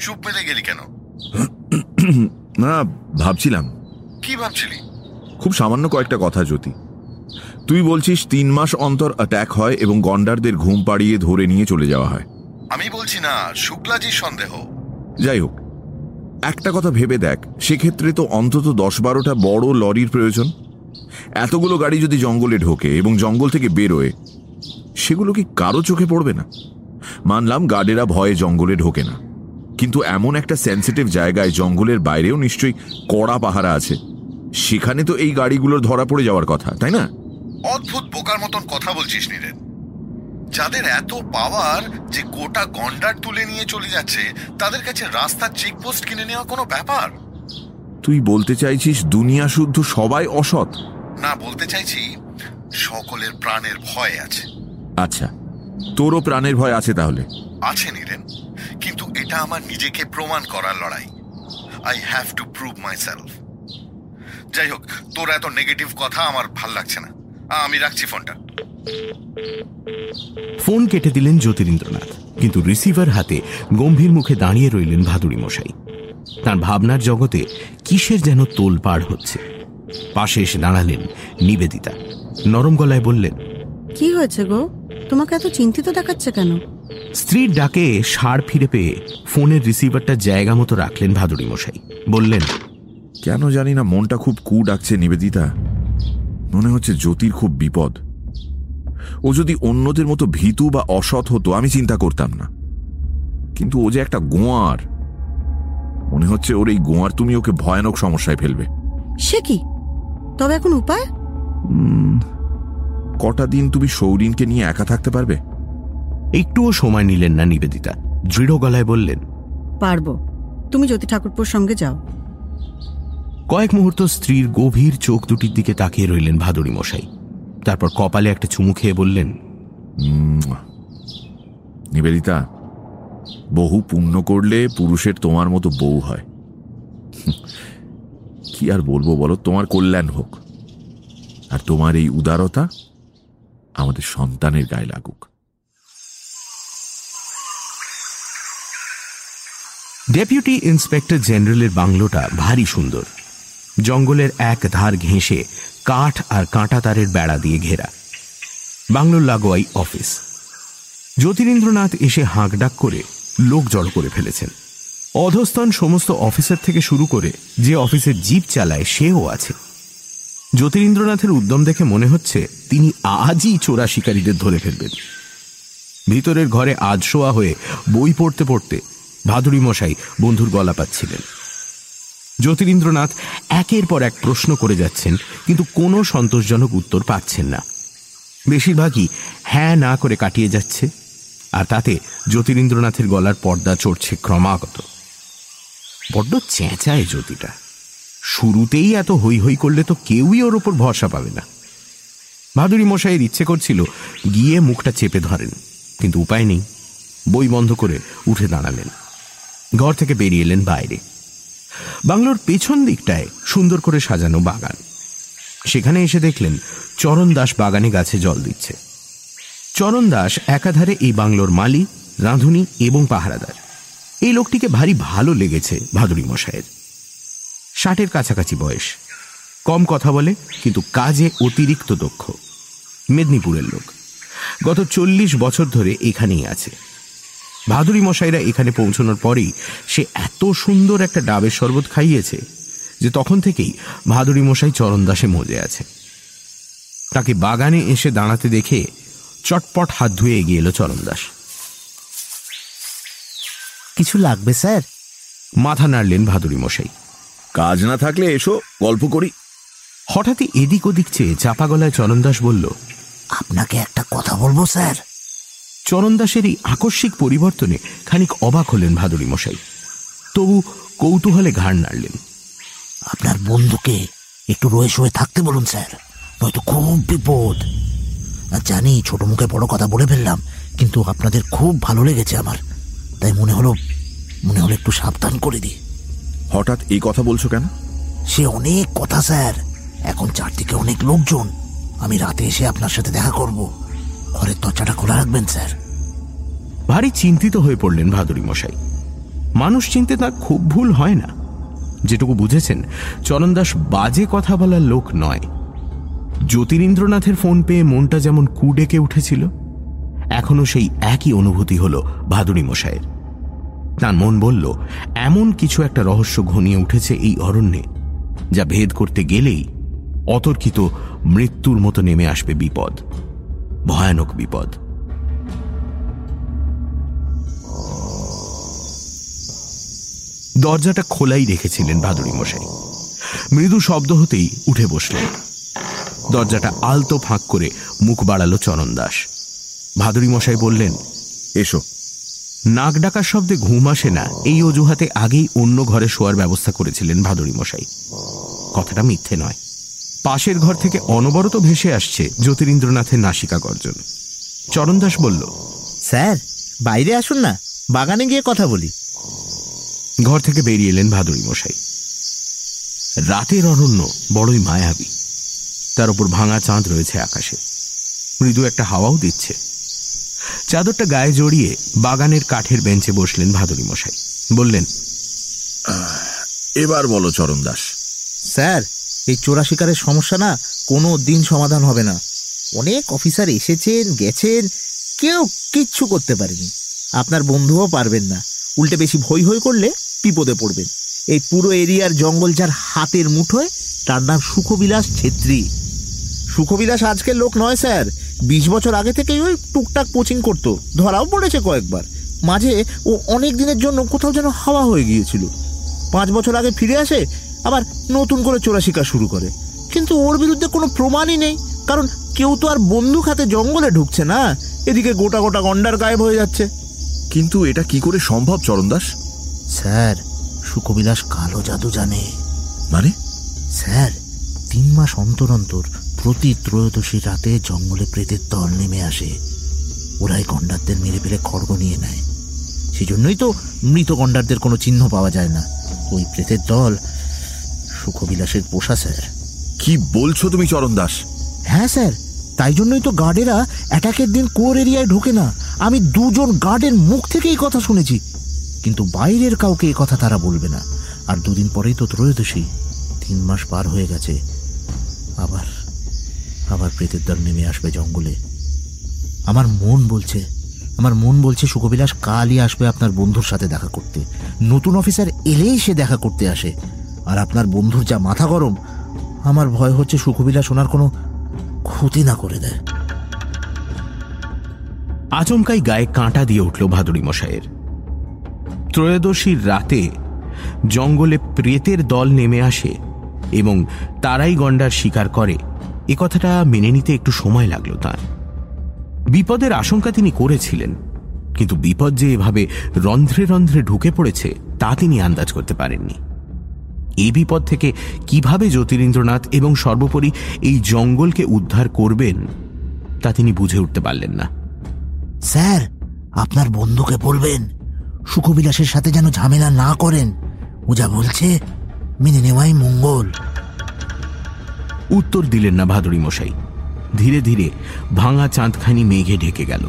চুপ মেলে গেলি কেন? না ভাবছিলাম। কি ভাবছিলি? খুব সামান্য কয়েকটা কথা জ্যোতি। তুই বলছিস তিন মাস অন্তর অ্যাট্যাক হয় এবং গন্ডারদের ঘুম পাড়িয়ে ধরে নিয়ে চলে যাওয়া হয়। আমি বলছি না শুক্লাজির সন্দেহ। যাই হোক একটা কথা ভেবে দেখ সেক্ষেত্রে তো অন্তত দশ বারোটা বড় লরির প্রয়োজন। এতগুলো গাড়ি যদি জঙ্গলে ঢোকে এবং জঙ্গল থেকে বেরোয় সেগুলো কি কারও চোখে পড়বে না? মানলাম গার্ডেরা ভয়ে জঙ্গলে ঢোকে না। কিন্তু এমন একটা সেন্সিটিভ জায়গায় জঙ্গলের বাইরেও নিশ্চয়ই কড়া পাহারা আছে। সেখানে তো এই গাড়িগুলোর ধরা পড়ে যাওয়ার কথা তাই না? অদ্ভুত বোকার মতন কথা বলছিস নীরেন। যাদের এত পাওয়ার যে গোটা গন্ডার তুলে নিয়ে চলে যাচ্ছে তাদের কাছে রাস্তার চেকপোস্ট কিনে নেওয়া কোনো ব্যাপার? তুই বলতে চাইছিস দুনিয়া শুদ্ধ সবাই অসৎ? না বলতে চাইছি সকলের প্রাণের ভয় আছে। আচ্ছা তোরও প্রাণের ভয় আছে তাহলে। আছে নীরেন কিন্তু এটা আমার নিজেকে প্রমাণ করার লড়াই। I have to prove myself যাই হোক তোর এত নেগেটিভ কথা আমার ভালো লাগছে না। আমি রাখছি ফোনটা। ফোন কেটে দিলেন জ্যোতিরিন্দ্রনাথ কিন্তু রিসিভার হাতে গম্ভীর মুখে দাঁড়িয়ে রইলেন ভাদুড়ি মশাই তার ভাবনার জগতে কিসের যেন তোল পার হচ্ছে। পাশে এসে দাঁড়ালেন নিবেদিতা। নরম গলায় বললেন কি হয়েছে গো? তোমাকে এত চিন্তিত দেখাচ্ছে কেন? স্ত্রীর ডাকে সার ফিরে পেয়ে ফোনের রিসিভারটা জায়গা মতো রাখলেন ভাদুড়ি মশাই বললেন কেন জানি না মনটা খুব কু ডাকছে নিবেদিতা। মনে হচ্ছে জ্যোতির খুব বিপদ। ও যদি অন্যদের মতো ভীতু বা অসৎ হতো আমি চিন্তা করতাম না। কিন্তু ও যে একটা গোয়ার। মনে হচ্ছে ওর এই গোয়ার তুমি ওকে ভয়ানক সমস্যায় ফেলবে। সে কি? তবে এখন উপায়? উম, কটা দিন তুমি সৌরিনকে নিয়ে একা থাকতে পারবে? একটুও সময় নিলেন না নিবেদিতা। দৃঢ় গলায় বললেন পারব। তুমি জ্যোতি ঠাকুরপুর সঙ্গে যাও। কয়েক মুহূর্ত স্ত্রীর গভীর চোখ দুটির দিকে তাকিয়ে রইলেন ভাদুড়ি মশাই। তারপর কপালে একটা চুমু খেয়ে বললেন নিবেদিতা বহু পুণ্য করলে পুরুষের তোমার মতো বউ হয়। (laughs) কি আর বলব বলো তোমার কল্যাণ হোক। আর তোমার এই উদারতা আমাদের সন্তানের গায়ে লাগুক। ডেপুটি ইন্সপেক্টর জেনারেলের বাংলোটা ভারী সুন্দর। জঙ্গলের এক ধার ঘেঁষে কাঠ আর কাঁটা তারের বেড়া দিয়ে ঘেরা। বাংলোর লাগোয়াই অফিস। জ্যোতিরিন্দ্রনাথ এসে হাঁকডাক করে লোক জড় করে ফেলেছেন। অধস্তন সমস্ত অফিসার থেকে শুরু করে যে অফিসের জিপ চালায় সেও আছে। জ্যোতিরিন্দ্রনাথের উদ্যম দেখে মনে হচ্ছে তিনি আজই চোরা শিকারীদের ধরে ফেলবেন। ভিতরের ঘরে আজ শোয়া হয়ে বই পড়তে পড়তে ভাদুরী মশাই বন্ধুর গলা পাচ্ছিলেন। জ্যোতিরিন্দ্রনাথ একের পর এক প্রশ্ন করে যাচ্ছেন, কিন্তু কোনো সন্তোষজনক উত্তর পাচ্ছেন না। বেশিরভাগই হ্যাঁ না করে কাটিয়ে যাচ্ছে, আর তাতে জ্যোতিরিন্দ্রনাথের গলার পর্দা চড়ছে ক্রমাগত। বড্ড চেঁচায় জ্যোতিটা। শুরুতেই এত হই হই করলে তো কেউই ওর ওপর ভরসা পাবে না। ভাদুরী মশাইয়ের ইচ্ছে করছিল গিয়ে মুখটা চেপে ধরেন, কিন্তু উপায় নেই। বই বন্ধ করে উঠে দাঁড়ালেন। ঘর থেকে বেরিয়ে এলেন বাইরে। বাংলোর পেছন দিকটায় সুন্দর করে সাজানো বাগান। সেখানে এসে দেখলেন চরণ দাস বাগানে গাছে জল দিচ্ছে। চরণ দাস একাধারে এই বাংলোর মালি রাঁধুনি এবং পাহারাদার। এই লোকটিকে ভারী ভালো লেগেছে ভাদুরী মশাইয়ের। ষাটের কাছাকাছি বয়স। কম কথা বলে, কিন্তু কাজে অতিরিক্ত দক্ষ। মেদিনীপুরের লোক। গত চল্লিশ বছর ধরে এখানেই আছে। ভাদুরী মশাইরা এখানে পৌঁছানোর পরেই সে এত সুন্দর একটা ডাবের শরবত খাইয়েছে যে তখন থেকেই ভাদুরী মশাই চরণ দাসে মজে আছে। তাকে বাগানে এসে দাঁড়াতে দেখে চটপট হাত ধুয়ে এগিয়ে এলো চরণ দাস কিছু লাগবে স্যার? মাথা নাড়লেন ভাদুরী মশাই। কাজ না থাকলে এসো গল্প করি। হঠাৎই এদিক ওদিক চেয়ে চাপা গলায় চরণ দাস বলল আপনাকে একটা কথা বলব স্যার? চরণদাসের এই আকস্মিক পরিবর্তনে খানিক অবাক হলেন ভাদুরী মশাই। তবু কৌতূহলে ঘাড় নাড়লেন। আপনার বন্ধুকে একটু রয়ে শোয়ে থাকতে বলুন স্যার। নয়তো খুব বিপদ। আর জানি ছোট মুখে বড় কথা বলে ফেললাম কিন্তু আপনাদের খুব ভালো লেগেছে আমার। তাই মনে হলো মনে হলো একটু সাবধান করে দিই। হঠাৎ এই কথা বলছো কেন? সে অনেক কথা স্যার। এখন চারদিকে অনেক লোকজন। আমি রাতে এসে আপনার সাথে দেখা করব। ঘরের দরজাটা খোলা রাখবেন, স্যার। ভারী চিন্তিত হয়ে পড়লেন ভাদুরী মশাই। মানুষ চিনতে তার খুব ভুল হয় না। যেটুকু বুঝেছেন চরণদাস বাজে কথা বলার লোক নয়। জ্যোতিরিন্দ্রনাথের ফোন পেয়ে মনটা যেমন কু ডেকে উঠেছিল এখনও সেই একই অনুভূতি হল ভাদুরী মশাইয়ের। তার মন বলল, এমন কিছু একটা রহস্য ঘনিয়ে উঠেছে এই অরণ্যে, যা ভেদ করতে গেলেই অতর্কিত মৃত্যুর মতো নেমে আসবে বিপদ। ভয়ানক বিপদ। দরজাটা খোলাই রেখেছিলেন ভাদুরী মশাই। মৃদু শব্দ হতেই উঠে বসলেন। দরজাটা আলতো ফাঁক করে মুখ বাড়ালো চরণ দাস। ভাদুরী মশাই বললেন, এসো। নাক ডাকার শব্দে ঘুম আসে না, এই অজুহাতে আগেই অন্য ঘরে শোয়ার ব্যবস্থা করেছিলেন ভাদুরী মশাই। কথাটা মিথ্যে নয়। পাশের ঘর থেকে অনবরত ভেসে আসছে জ্যোতিরিন্দ্রনাথের নাসিকা গর্জন। চরণদাস বলল স্যার বাইরে আসুন না বাগানে গিয়ে কথা বলি। ঘর থেকে বেরিয়ে এলেন ভাদুরী মশাই। রাতের অরণ্য বড়ই মায়াবী। তার উপর ভাঙা চাঁদ রয়েছে আকাশে। মৃদু একটা হাওয়াও দিচ্ছে। চাদরটা গায়ে জড়িয়ে বাগানের কাঠের বেঞ্চে বসলেন ভাদুরী মশাই। বললেন এবার বলো চরণ দাস। স্যার এই চোরা শিকারের সমস্যা না কোনো দিন সমাধান হবে না। অনেক অফিসার এসেছেন, গেছেন, কেউ কিচ্ছু করতে পারেনি। আপনার বন্ধুও পারবেন না। উল্টে বেশি ভই হই করলে বিপদে পড়বেন। এই পুরো এরিয়ার জঙ্গল যার হাতের মুঠোয়, তার নাম সুখবিলাস ছেত্রী। সুখবিলাস আজকের লোক নয়, স্যার। বিশ বছর আগে থেকেই ওই টুকটাক কোচিং করতো। ধরাও পড়েছে কয়েকবার। মাঝে ও অনেক দিনের জন্য কোথাও যেন হাওয়া হয়ে গিয়েছিল। পাঁচ বছর আগে ফিরে আসে আবার নতুন করে চোরা শিকার শুরু করে। কিন্তু ওর বিরুদ্ধে কোনো প্রমাণই নেই কারণ কেউ তো আর বন্দুক হাতে জঙ্গলে ঢুকছে না। এদিকে গোটা গোটা গন্ডার গায়েব হয়ে যাচ্ছে। কিন্তু এটা কি করে সম্ভব চরণ দাস? স্যার সুখবিলাস কালো জাদু জানে। মানে? স্যার তিন মাস অন্তর অন্তর প্রতি ত্রয়োদশী রাতে জঙ্গলে প্রেতের দল নেমে আসে। ওরাই গন্ডারদের মেরে ফেলে খড়গ নিয়ে নেয়। সেজন্যই তো মৃত গন্ডারদের কোনো চিহ্ন পাওয়া যায় না। ওই প্রেতের দল সুখবিলাসের পোষা স্যার। কি বলছো তুমি চরণ দাস? হ্যাঁ স্যার। তাই জন্যই তো গার্ডেরা অ্যাটাকের দিন কোর এরিয়ায় ঢোকে না। আমি দুজন গার্ডের মুখ থেকে এই কথা শুনেছি। কিন্তু বাইরের কাউকে এই কথা তারা বলবে না। আর দুদিন পরেই তো ত্রয়োদশী। তিন মাস পার হয়ে গেছে। আবার আবার প্রেতের দল নেমে আসবে জঙ্গলে। আমার মন বলছে আমার মন বলছে সুখবিলাস কালই আসবে আপনার বন্ধুর সাথে দেখা করতে। নতুন অফিসার এলেই সে দেখা করতে আসে। আর আপনার বন্ধুর যা মাথা গরম, আমার ভয় হচ্ছে সুখবিলাস ওনার কোনো ক্ষতি না করে দেয়। আচমকাই গায়ে কাঁটা দিয়ে উঠল ভাদুরী মশাইয়ের। ত্রয়োদশীর রাতে জঙ্গলে প্রেতের দল নেমে আসে এবং তারাই গন্ডার শিকার করে। এ কথাটা মেনে নিতে একটু সময় লাগল তার। বিপদের আশঙ্কা তিনি করেছিলেন, কিন্তু বিপদ যে এভাবে রন্ধ্রে রন্ধ্রে ঢুকে পড়েছে, তা তিনি আন্দাজ করতে পারেননি। এই বিপদ থেকে কীভাবে জ্যোতিরিন্দ্রনাথ এবং সর্বোপরি এই জঙ্গলকে উদ্ধার করবেন তা তিনি বুঝে উঠতে পারলেন না। স্যার আপনার বন্ধুকে বলবেন সুখবিলাসের সাথে যেন ঝামেলা না করেন। ও যা বলছে মেনে নেওয়াই মঙ্গল। উত্তর দিলেন না ভাদুরী মশাই। ধীরে ধীরে ভাঙা চাঁদখানি মেঘে ঢেকে গেল।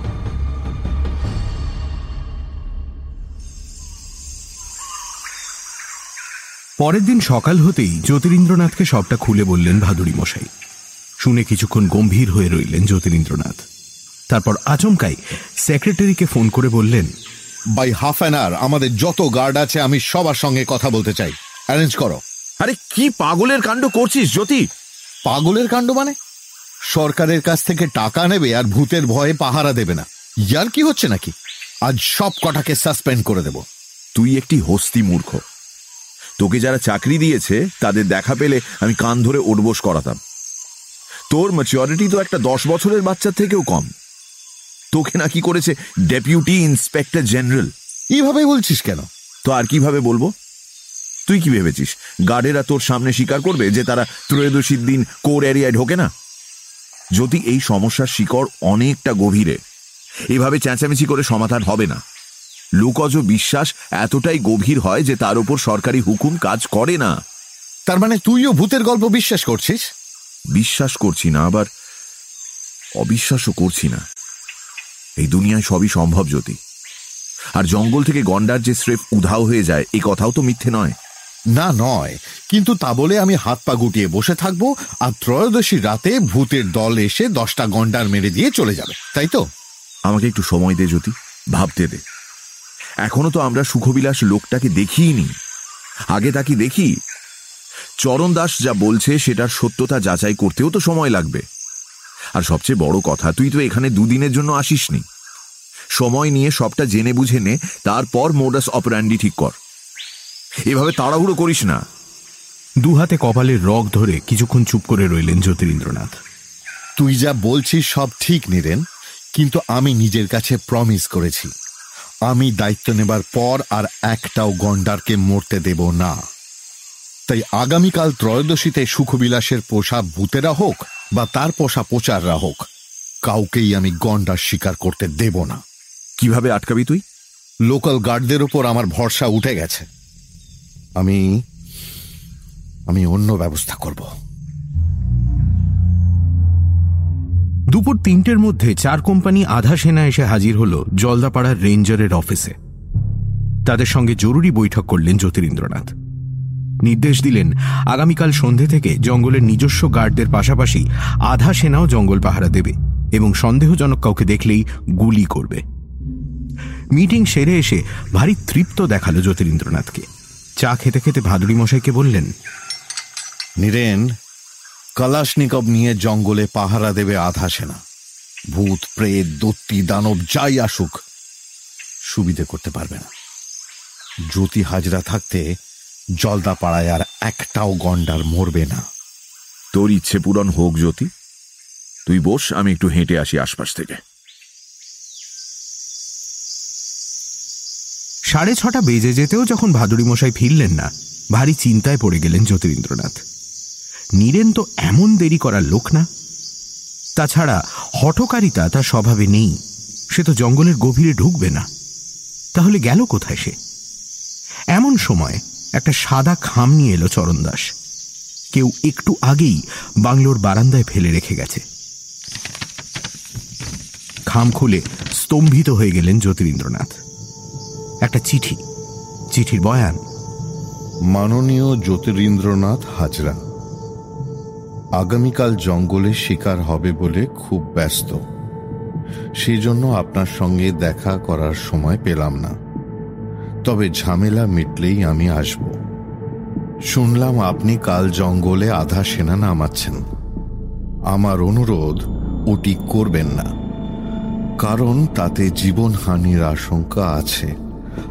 পরের দিন সকাল হতেই জ্যোতিরিন্দ্রনাথকে সবটা খুলে বললেন ভাদুরী মশাই শুনে কিছুক্ষণ গম্ভীর হয়ে রইলেন জ্যোতিরিন্দ্রনাথ। তারপর আচমকাই সেক্রেটারিকে ফোন করে বললেন বাই হাফ অ্যান আওয়ার আমাদের যত গার্ড আছে আমি সবার সঙ্গে কথা বলতে চাই। অ্যারেঞ্জ করো। আরে কি পাগলের কাণ্ড করছিস জ্যোতি? পাগলের কাণ্ড মানে? সরকারের কাছ থেকে টাকা নেবে আর ভূতের ভয়ে পাহারা দেবে না। ইয়ার কি হচ্ছে নাকি? আজ সব কটাকে সাসপেন্ড করে দেব। তুই একটি হস্তি মূর্খ। তোকে যারা চাকরি দিয়েছে তাদের দেখা পেলে আমি কান ধরে ওঠবোস করাতাম। তোর ম্যাচিওরিটি তো একটা দশ বছরের বাচ্চার থেকেও কম। তোকে নাকি করেছে ডেপুটি ইন্সপেক্টর জেনারেল এইভাবে বলছিস কেন? তো আর কীভাবে বলব? তুই কি ভেবেছিস? গার্ডেরা তোর সামনে স্বীকার করবে যে তারা ত্রয়োদশীর দিন কোর এরিয়ায় ঢোকে না? যদি এই সমস্যার শিকড় অনেকটা গভীরে এভাবে চেঁচামেচি করে সমাধান হবে না। লোকজ বিশ্বাস এতটাই গভীর হয় যে তার উপর সরকারি হুকুম কাজ করে না। তার মানে তুইও ভূতের গল্প বিশ্বাস করছিস? বিশ্বাস করছি না আবার অবিশ্বাসও করছি না। এই দুনিয়ায় সবই সম্ভব জ্যোতি। আর জঙ্গল থেকে গন্ডার যে স্রেফ উধাও হয়ে যায় এই কথাও তো মিথ্যে নয়। না নয় কিন্তু তা বলে আমি হাত পা গুটিয়ে বসে থাকব আর ত্রয়োদশী রাতে ভূতের দল এসে দশটা গন্ডার মেরে দিয়ে চলে যাবে তাই তো? আমাকে একটু সময় দে জ্যোতি। ভাবতে দে। এখনও তো আমরা সুখবিলাস লোকটাকে দেখিইনি। আগে তাকে দেখি। চরণ দাস যা বলছে সেটার সত্যতা যাচাই করতেও তো সময় লাগবে। আর সবচেয়ে বড় কথা তুই তো এখানে দুদিনের জন্য আসিসনি। সময় নিয়ে সবটা জেনে বুঝে নে তারপর মোডাস অপারান্ডি ঠিক কর। এভাবে তাড়াহুড়ো করিস না। দু হাতে কপালের রগ ধরে কিছুক্ষণ চুপ করে রইলেন জ্যোতিরিন্দ্রনাথ। তুই যা বলছিস সব ঠিক নিরেন কিন্তু আমি নিজের কাছে প্রমিস করেছি। আমি দায়িত্ব নেবার পর আর একটাও গন্ডারকে মরতে দেব না। তাই আগামীকাল ত্রয়োদশীতে সুখবিলাসের পোষা ভূতেরা হোক বা তার পোষা প্রচাররা হোক কাউকেই আমি গন্ডার শিকার করতে দেব না। কীভাবে আটকাবি তুই? লোকাল গার্ডদের ওপর আমার ভরসা উঠে গেছে। আমি আমি অন্য ব্যবস্থা করব। দুপুর তিনটের মধ্যে চার কোম্পানি আধা সেনা এসে হাজির হল জলদাপাড়ার রেঞ্জারের অফিসে। তাদের সঙ্গে জরুরি বৈঠক করলেন জ্যোতিরিন্দ্রনাথ। নির্দেশ দিলেন, আগামীকাল সন্ধে থেকে জঙ্গলের নিজস্ব গার্ডদের পাশাপাশি আধা সেনাও জঙ্গল পাহারা দেবে এবং সন্দেহজনক কাউকে দেখলেই গুলি করবে। মিটিং সেরে এসে ভারী তৃপ্ত দেখাল জ্যোতিরিন্দ্রনাথকে। চা খেতে খেতে ভাদুড়ি মশাইকে বললেন, নীরেন কালাশনিকব নিয়ে জঙ্গলে পাহারা দেবে আধা সেনা। ভূত প্রেত দত্তি দানব যাই আসুক সুবিধে করতে পারবে না। জ্যোতি হাজরা থাকতে জলদা পাড়ায় আর একটাও গন্ডার মরবে না। তোর ইচ্ছে পূরণ হোক জ্যোতি। তুই বস আমি একটু হেঁটে আসি আশপাশ থেকে। সাড়ে ছটা বেজে যেতেও যখন ভাদুড়ি মশাই ফিরলেন না ভারী চিন্তায় পড়ে গেলেন জ্যোতিরিন্দ্রনাথ। নীরেন তো এমন দেরি করার লোক না? তাছাড়া হঠকারিতা তার স্বভাবে নেই, সে তো জঙ্গলের গভীরে ঢুকবে না। তাহলে গেল কোথায় সে? এমন সময় একটা সাদা খাম নিয়ে এলো চরণ দাস কেউ একটু আগেই বাংলোর বারান্দায় ফেলে রেখে গেছে। খাম খুলে স্তম্ভিত হয়ে গেলেন জ্যোতিরিন্দ্রনাথ। একটা চিঠি, চিঠির বয়ান। মাননীয় জ্যোতিরিন্দ্রনাথ হাজরা আগামীকাল জঙ্গলে শিকার হবে বলে খুব ব্যস্ত। সেই জন্য আপনার সঙ্গে দেখা করার সময় পেলাম না। তবে ঝামেলা মিটলেই আমি আসব। শুনলাম আপনি কাল জঙ্গলে আধা সেনা নামাচ্ছেন। আমার অনুরোধ, ওটি করবেন না। কারণ তাতে জীবনহানির আশঙ্কা আছে।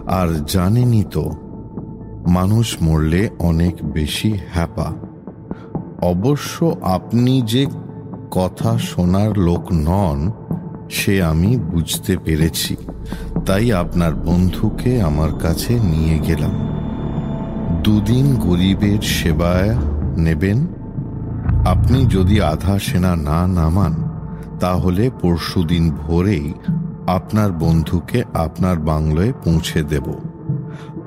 আর জানেনই তো, মানুষ মরলে অনেক বেশি হ্যাপা। অবশ্য আপনি যে কথা শোনার লোক নন, সে আমি বুঝতে পেরেছি। তাই আপনার বন্ধুকে আমার কাছে নিয়ে গেলাম। দুদিন গরিবের সেবায় নেবেন। আপনি যদি আধা সেনা না নামান, তাহলে পরশুদিন ভোরেই আপনার বন্ধুকে আপনার বাংলোয় পৌঁছে দেব।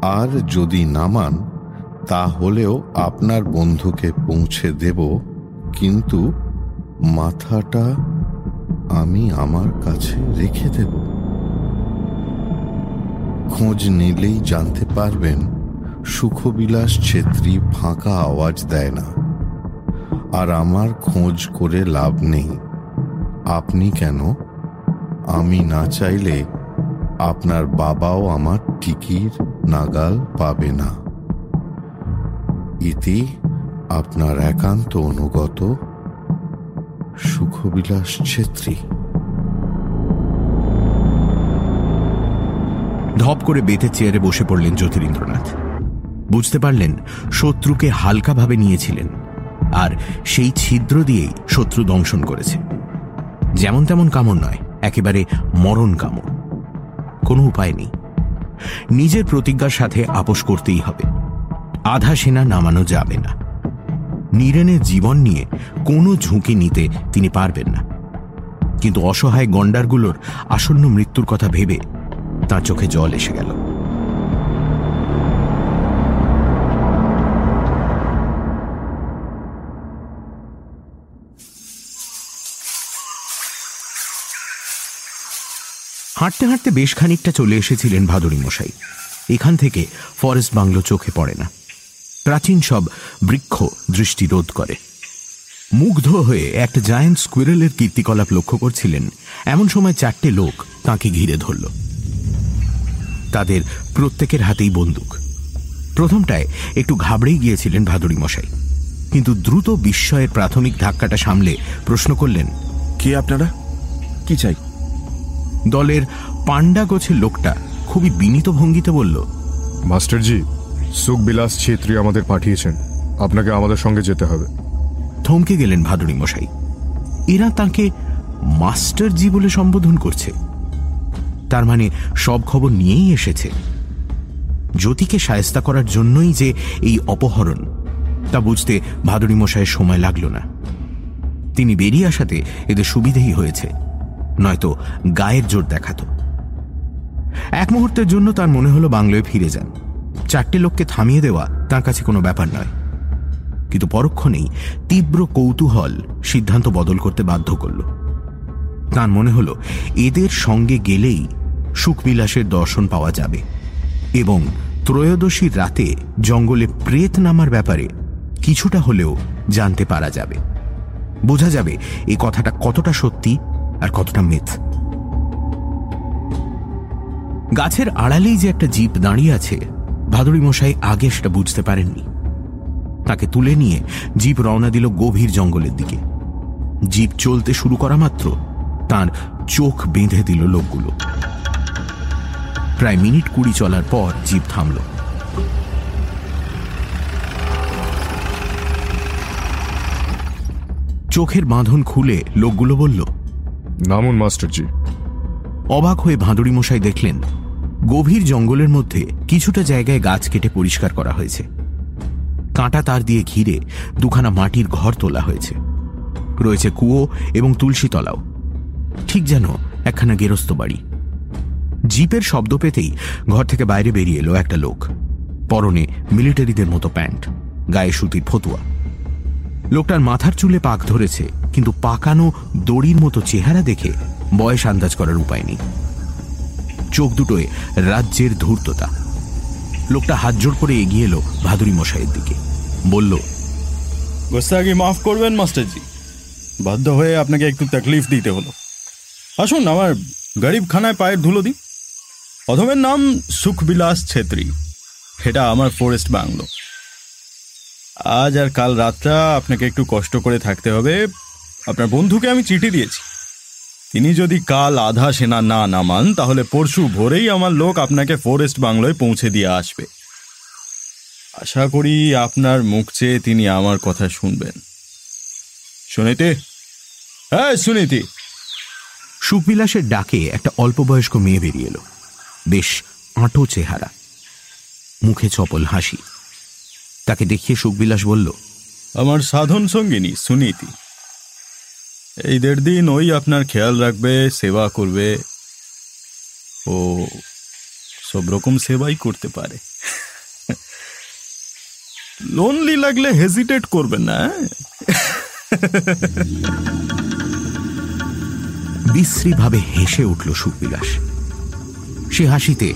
আর যদি নামান তাহলেও আপনার বন্ধুকে পৌঁছে দেব, কিন্তু মাথাটা আমি আমার কাছে রেখে দেব। খোঁজ নিলেই জানতে পারবেন, সুখবিলাস ছেত্রী ফাঁকা আওয়াজ দেয় না। আর আমার খোঁজ করে লাভ নেই। আপনি কেন? আমি না চাইলে আপনার বাবাও আমার টিকির নাগাল পাবে না। ইতি আপনার একান্ত অনুগত সুখবিলাস ছেত্রী। ধপ করে বেতে চেয়ারে বসে পড়লেন জ্যোতিরিন্দ্রনাথ। বুঝতে পারলেন, শত্রুকে হালকাভাবে নিয়েছিলেন, আর সেই ছিদ্র দিয়েই শত্রু দংশন করেছে। যেমন তেমন কামড় নয়, একেবারে মরণ কামড়। কোনো উপায় নেই। নিজের প্রতিজ্ঞার সাথে আপোষ করতেই হবে। আধা সেনা নামানো যাবে না। নিরেনের জীবন নিয়ে কোনো ঝুঁকি নিতে তিনি পারবেন না। কিন্তু অসহায় গন্ডারগুলোর আসন্ন মৃত্যুর কথা ভেবে তার চোখে জল এসে গেল। হাঁটতে হাঁটতে বেশ খানিকটা চলে এসেছিলেন ভাদুরী মশাই। এখান থেকে ফরেস্ট বাংলো চোখে পড়ে না। প্রাচীন সব বৃক্ষ দৃষ্টি রোধ করে। মুগ্ধ হয়ে একটা জায়ান্ট স্কুইরেলের কীর্তিকলাপ লক্ষ্য করছিলেন। এমন সময় চারটে লোক তাকে ঘিরে ধরল। তাদের প্রত্যেকের হাতেই বন্দুক। প্রথমটায় একটু ঘাবড়েই গিয়েছিলেন ভাদুরী মশাই। কিন্তু দ্রুত বিস্ময়ের প্রাথমিক ধাক্কাটা সামলে প্রশ্ন করলেন, কে আপনারা? কি চাই? দলের পাণ্ডা গোছের লোকটা খুবই বিনীত ভঙ্গিতে বলল, মাস্টারজি সুখবিলাস ছেত্রী আমাদের পাঠিয়েছেন। আপনাকে আমাদের সঙ্গে যেতে হবে। থমকে গেলেন ভাদুরী মশাই। এরা তাকে মাস্টার মাস্টারজি বলে সম্বোধন করছে। তার মানে সব খবর নিয়েই এসেছে। জ্যোতিকে সায়স্তা করার জন্যই যে এই অপহরণ, তা বুঝতে ভাদুরী মশাইয়ের সময় লাগল না। তিনি বেরিয়ে আসাতে এদের সুবিধেই হয়েছে, নয়তো গায়ের জোর দেখাত। এক মুহূর্তের জন্য তার মনে হলো বাংলোয় ফিরে যান। চারটে লোককে থামিয়ে দেওয়া তার কাছে কোনো ব্যাপার নয়। কিন্তু পরক্ষণেই তীব্র কৌতূহল সিদ্ধান্ত বদল করতে বাধ্য করল। তার মনে হলো, এদের সঙ্গে গেলেই সুখবিলাসের দর্শন পাওয়া যাবে এবং ত্রয়োদশীর রাতে জঙ্গলে প্রেত নামার ব্যাপারে কিছুটা হলেও জানতে পারা যাবে। বোঝা যাবে এই কথাটা কতটা সত্যি আর কতটা মিথ। গাছের আড়ালেই যে একটা জিপ দাঁড়িয়ে আছে ভাদুরী মশাই আগে সেটা বুঝতে পারেননি। তাকে তুলে নিয়ে জিপ রওনা দিল গভীর জঙ্গলের দিকে। জিপ চলতে শুরু করা মাত্র তার চোখ বেঁধে দিল লোকগুলো। প্রায় মিনিট কুড়ি চলার পর জিপ থামল। চোখের বাঁধন খুলে লোকগুলো বলল নামুন মাস্টারজি। অবাক হয়ে ভাঁদুড়ি মশাই দেখলেন গভীর জঙ্গলের মধ্যে কিছুটা জায়গায় গাছ কেটে পরিষ্কার করা হয়েছে। কাঁটা তার দিয়ে ঘিরে দুখানা মাটির ঘর তোলা হয়েছে। রয়েছে কুয়ো এবং তুলসী তলাও। ঠিক যেন একখানা গেরস্ত বাড়ি। জিপের শব্দ পেতেই ঘর থেকে বাইরে বেরিয়ে এলো একটা লোক। পরনে মিলিটারিদের মতো প্যান্ট, গায়ে সুতির ফতুয়া। লোকটার মাথার চুলে পাক ধরেছে, কিন্তু পাকানো দড়ির মতো চেহারা দেখে বয়স আন্দাজ করার উপায় নেই। চোখ দুটোয় রাজ্যের ধূর্ততা। লোকটা হাত জোড় করে এগিয়ে এলো ভাদুরী মশাইয়ের দিকে। বলল, গোস্তাগি, মাফ করবেন, মাস্টারজি। বাধ্য হয়ে আপনাকে একটু তকলিফ দিতে হলো। আসুন, আমার গরিব খানায় পায়ের ধুলো দিই। অধমের নাম সুখবিলাস ছেত্রী। এটা আমার ফরেস্ট বাংলো। আজ আর কাল রাতটা আপনাকে একটু কষ্ট করে থাকতে হবে। আপনার বন্ধুকে আমি চিঠি দিয়েছি। তিনি যদি কাল আধা সেনা না নামান তাহলে পরশু ভোরেই আমার লোক আপনাকে ফরেস্ট বাংলোয় পৌঁছে দিয়ে আসবে। আশা করি আপনার মুখ চেয়ে তিনি আমার কথা শুনবেন। শুনিতে হ্যাঁ শুনিতি সুখবিলাসের ডাকে একটা অল্প বয়স্ক মেয়ে বেরিয়ে এলো। বেশ আঁটো চেহারা। মুখে চপল হাসি। তাকে দেখিয়ে সুখবিলাস বলল আমার সাধন সঙ্গিনী সুনীতি। এই দেড় দিন ওই আপনার খেয়াল রাখবে, সেবা করবে ও সব রকম সেবাই করতে পারে। লোনলি লাগলে হেজিটেট করবেন না হ্যাঁ? বিশ্রীভাবে হেসে উঠল সুখবিলাস সে হাসিতে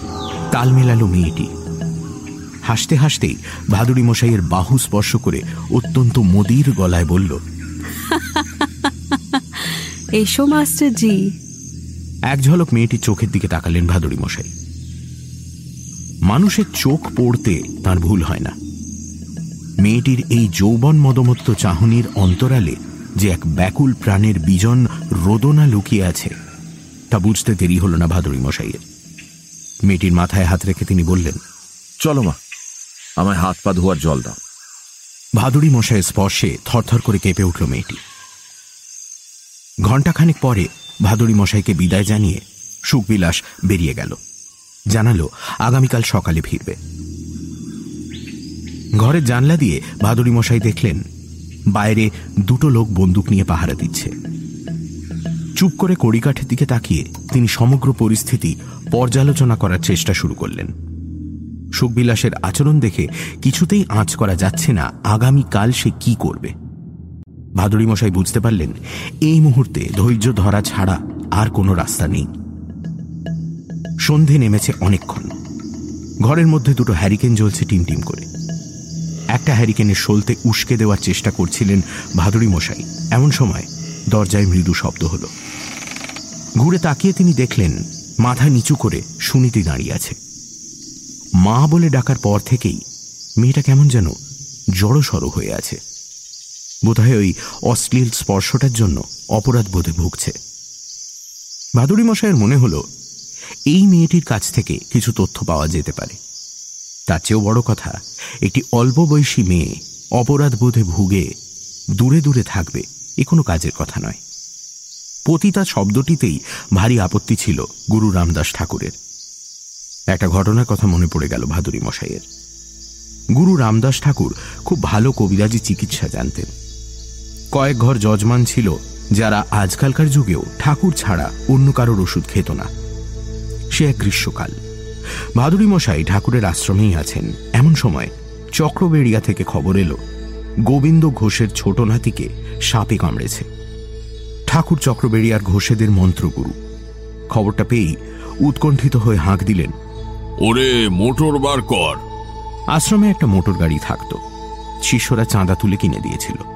তাল মেলালো মেয়েটি। হাসতে হাসতেই ভাদুরী মশাইয়ের বাহু স্পর্শ করে অত্যন্ত মদির গলায় বলল এসো মাস্টার জি। এক ঝলক মেয়েটির চোখের দিকে তাকালেন ভাদুরী মশাই। মানুষের চোখ পড়তে তার ভুল হয় না। মেয়েটির এই যৌবন মদমত্ত চাহনির অন্তরালে যে এক ব্যাকুল প্রাণের বিজন রোদনা লুকিয়ে আছে তা বুঝতে দেরি হল না ভাদুরী মশাইয়ের। মেয়েটির মাথায় হাত রেখে তিনি বললেন চলো মা আমায় হাত পা ধোয়ার জল দাও। ভাদুরী মশাইয়ের স্পর্শে থরথর করে কেঁপে উঠল মেয়েটি। ঘণ্টাখানেক পরে ভাদুরী মশাইকে বিদায় জানিয়ে সুখবিলাস বেরিয়ে গেল। জানালো, আগামীকাল সকালে ফিরবে। ঘরের জানলা দিয়ে ভাদুরী মশাই দেখলেন, বাইরে দুটো লোক বন্দুক নিয়ে পাহারা দিচ্ছে। চুপ করে কড়িকাঠের দিকে তাকিয়ে তিনি সমগ্র পরিস্থিতি পর্যালোচনা করার চেষ্টা শুরু করলেন। সুখবিলাসের আচরণ দেখে কিছুতেই আঁচ করা যাচ্ছে না আগামীকাল সে কি করবে। ভাদুরী মশাই বুঝতে পারলেন, এই মুহূর্তে ধৈর্য ধরা ছাড়া আর কোনো রাস্তা নেই। সন্ধে নেমেছে অনেকক্ষণ। ঘরের মধ্যে দুটো হ্যারিকেন জ্বলছে টিমটিম করে। একটা হ্যারিকেনের সলতে উস্কে দেওয়ার চেষ্টা করছিলেন ভাদুরী মশাই এমন সময় দরজায় মৃদু শব্দ হল। ঘুরে তাকিয়ে তিনি দেখলেন, মাথা নিচু করে সুনীতি দাঁড়িয়ে আছে। মা বলে ডাকার পর থেকেই মেয়েটা কেমন যেন জড়সড় হয়ে আছে। বোধহয় ওই অশ্লীল স্পর্শটার জন্য অপরাধ বোধে ভুগছে। ভাদুরী মশাইয়ের মনে হলো, এই মেয়েটির কাছ থেকে কিছু তথ্য পাওয়া যেতে পারে। তার চেয়েও বড় কথা, একটি অল্প বয়সী মেয়ে অপরাধ বোধে ভুগে দূরে দূরে থাকবে, এ কোনো কাজের কথা নয়। পতিতা শব্দটিতেই ভারী আপত্তি ছিল গুরু রামদাস ঠাকুরের। একটা ঘটনার কথা মনে পড়ে গেল ভাদুরী মশাইয়ের। গুরু রামদাস ঠাকুর খুব ভালো কবিরাজি চিকিৎসা জানতেন। কয়েক ঘর যজমান ছিল যারা আজকালকার যুগেও ঠাকুর ছাড়া অন্য কারোর ওষুধ খেত না। সে এক গ্রীষ্মকাল। ভাদুরী মশাই ঠাকুরের আশ্রমেই আছেন। এমন সময় চক্রবেড়িয়া থেকে খবর এলো গোবিন্দ ঘোষের ছোট নাতিকে সাপে কামড়েছে। ঠাকুর চক্রবেড়িয়ার ঘোষেদের মন্ত্রগুরু। খবরটা পেয়েই উৎকণ্ঠিত হয়ে হাঁক দিলেন ওরে মোটর বার কর। আশ্রমে একটা মোটর গাড়ি থাকত। শিষ্যরা চাঁদা তুলে কিনে দিয়েছিল।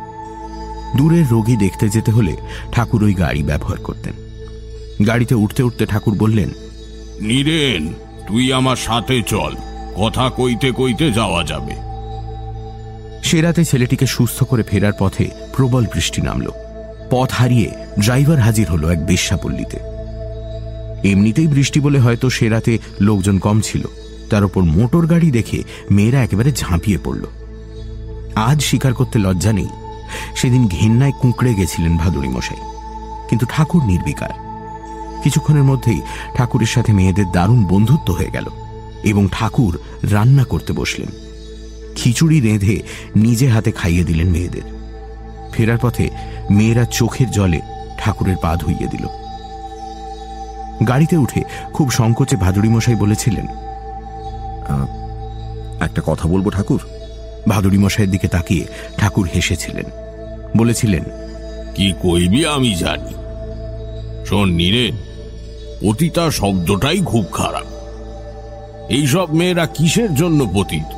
দূরের রোগী দেখতে যেতে হলে ঠাকুর ওই গাড়ি ব্যবহার করতেন। গাড়িতে উঠতে উঠতে ঠাকুর বললেন নীরেন তুই আমার সাথে চল। কথা কইতে কইতে যাওয়া যাবে। সে রাতে ছেলেটিকে সুস্থ করে ফেরার পথে প্রবল বৃষ্টি নামল। পথ হারিয়ে ড্রাইভার হাজির হলো এক বেশ্যাপল্লীতে। এমনিতেই বৃষ্টি বলে হয়তো সে রাতে লোকজন কম ছিল। তার উপর মোটর গাড়ি দেখে মেয়েরা একেবারে ঝাঁপিয়ে পড়ল। আজ স্বীকার করতে লজ্জা নেই। সেদিন ঘেন্নায় কুঁকড়ে গেছিলেন ভাদুরী মশাই। কিন্তু ঠাকুর নির্বিকার। কিছুক্ষণের মধ্যেই ঠাকুরের সাথে মেয়েদের দারুণ বন্ধুত্ব হয়ে গেল এবং ঠাকুর রান্না করতে বসলেন। খিচুড়ি রেঁধে নিজে হাতে খাইয়ে দিলেন মেয়েদের। ফেরার পথে মেয়েরা চোখের জলে ঠাকুরের পা ধুইয়ে দিল। গাড়িতে উঠে খুব সংকোচে ভাদুরী মশাই বলেছিলেন একটা কথা বলব ঠাকুর? ভাদুরী মশাইয়ের দিকে তাকিয়ে ঠাকুর হেসেছিলেন। বলেছিলেন, কি কইবি আমি জানি। শোন নীরেন, পতিতা শব্দটাই খুব খারাপ। এইসব মেয়েরা কিসের জন্য পতিত?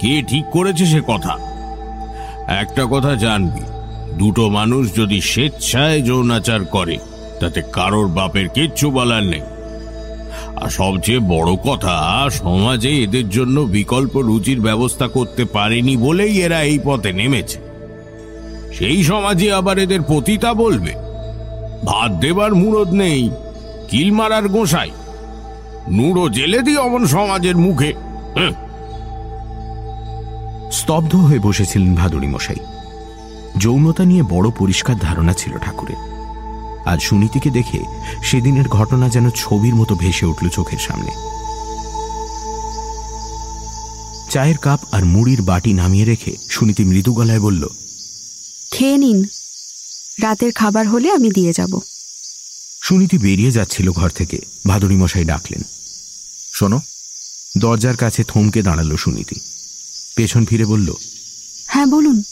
কে ঠিক করেছে সে কথা? একটা কথা জানবি, দুটো মানুষ যদি স্বেচ্ছায় যৌনাচার করে, তাতে কারোর বাপের কিচ্ছু বলার নেই। আর সবচেয়ে বড় কথা, সমাজে এদের জন্য বিকল্প রুচির ব্যবস্থা করতে পারেনি বলেই এরা এই পথে নেমেছে। সেই সমাজে আবার এদের পতিতা বলবে, ভাত দেবার মুরদ নেই, কিল মারার গোসাই, নুড়ো জেলে দি অমন সমাজের মুখে। স্তব্ধ হয়ে বসেছিলেন ভাদুরী মশাই। যৌনতা নিয়ে বড় পরিষ্কার ধারণা ছিল ঠাকুরের। আজ সুনীতিকে দেখে সেদিনের ঘটনা যেন ছবির মতো ভেসে উঠল চোখের সামনে। চায়ের কাপ আর মুড়ির বাটি নামিয়ে রেখে সুনীতি মৃদু গলায় বলল খেয়ে নিন। রাতের খাবার হলে আমি দিয়ে যাব। সুনীতি বেরিয়ে যাচ্ছিল ঘর থেকে। ভাদুরী মশাই ডাকলেন শোনো। দরজার কাছে থমকে দাঁড়াল সুনীতি। পেছন ফিরে বলল হ্যাঁ বলুন।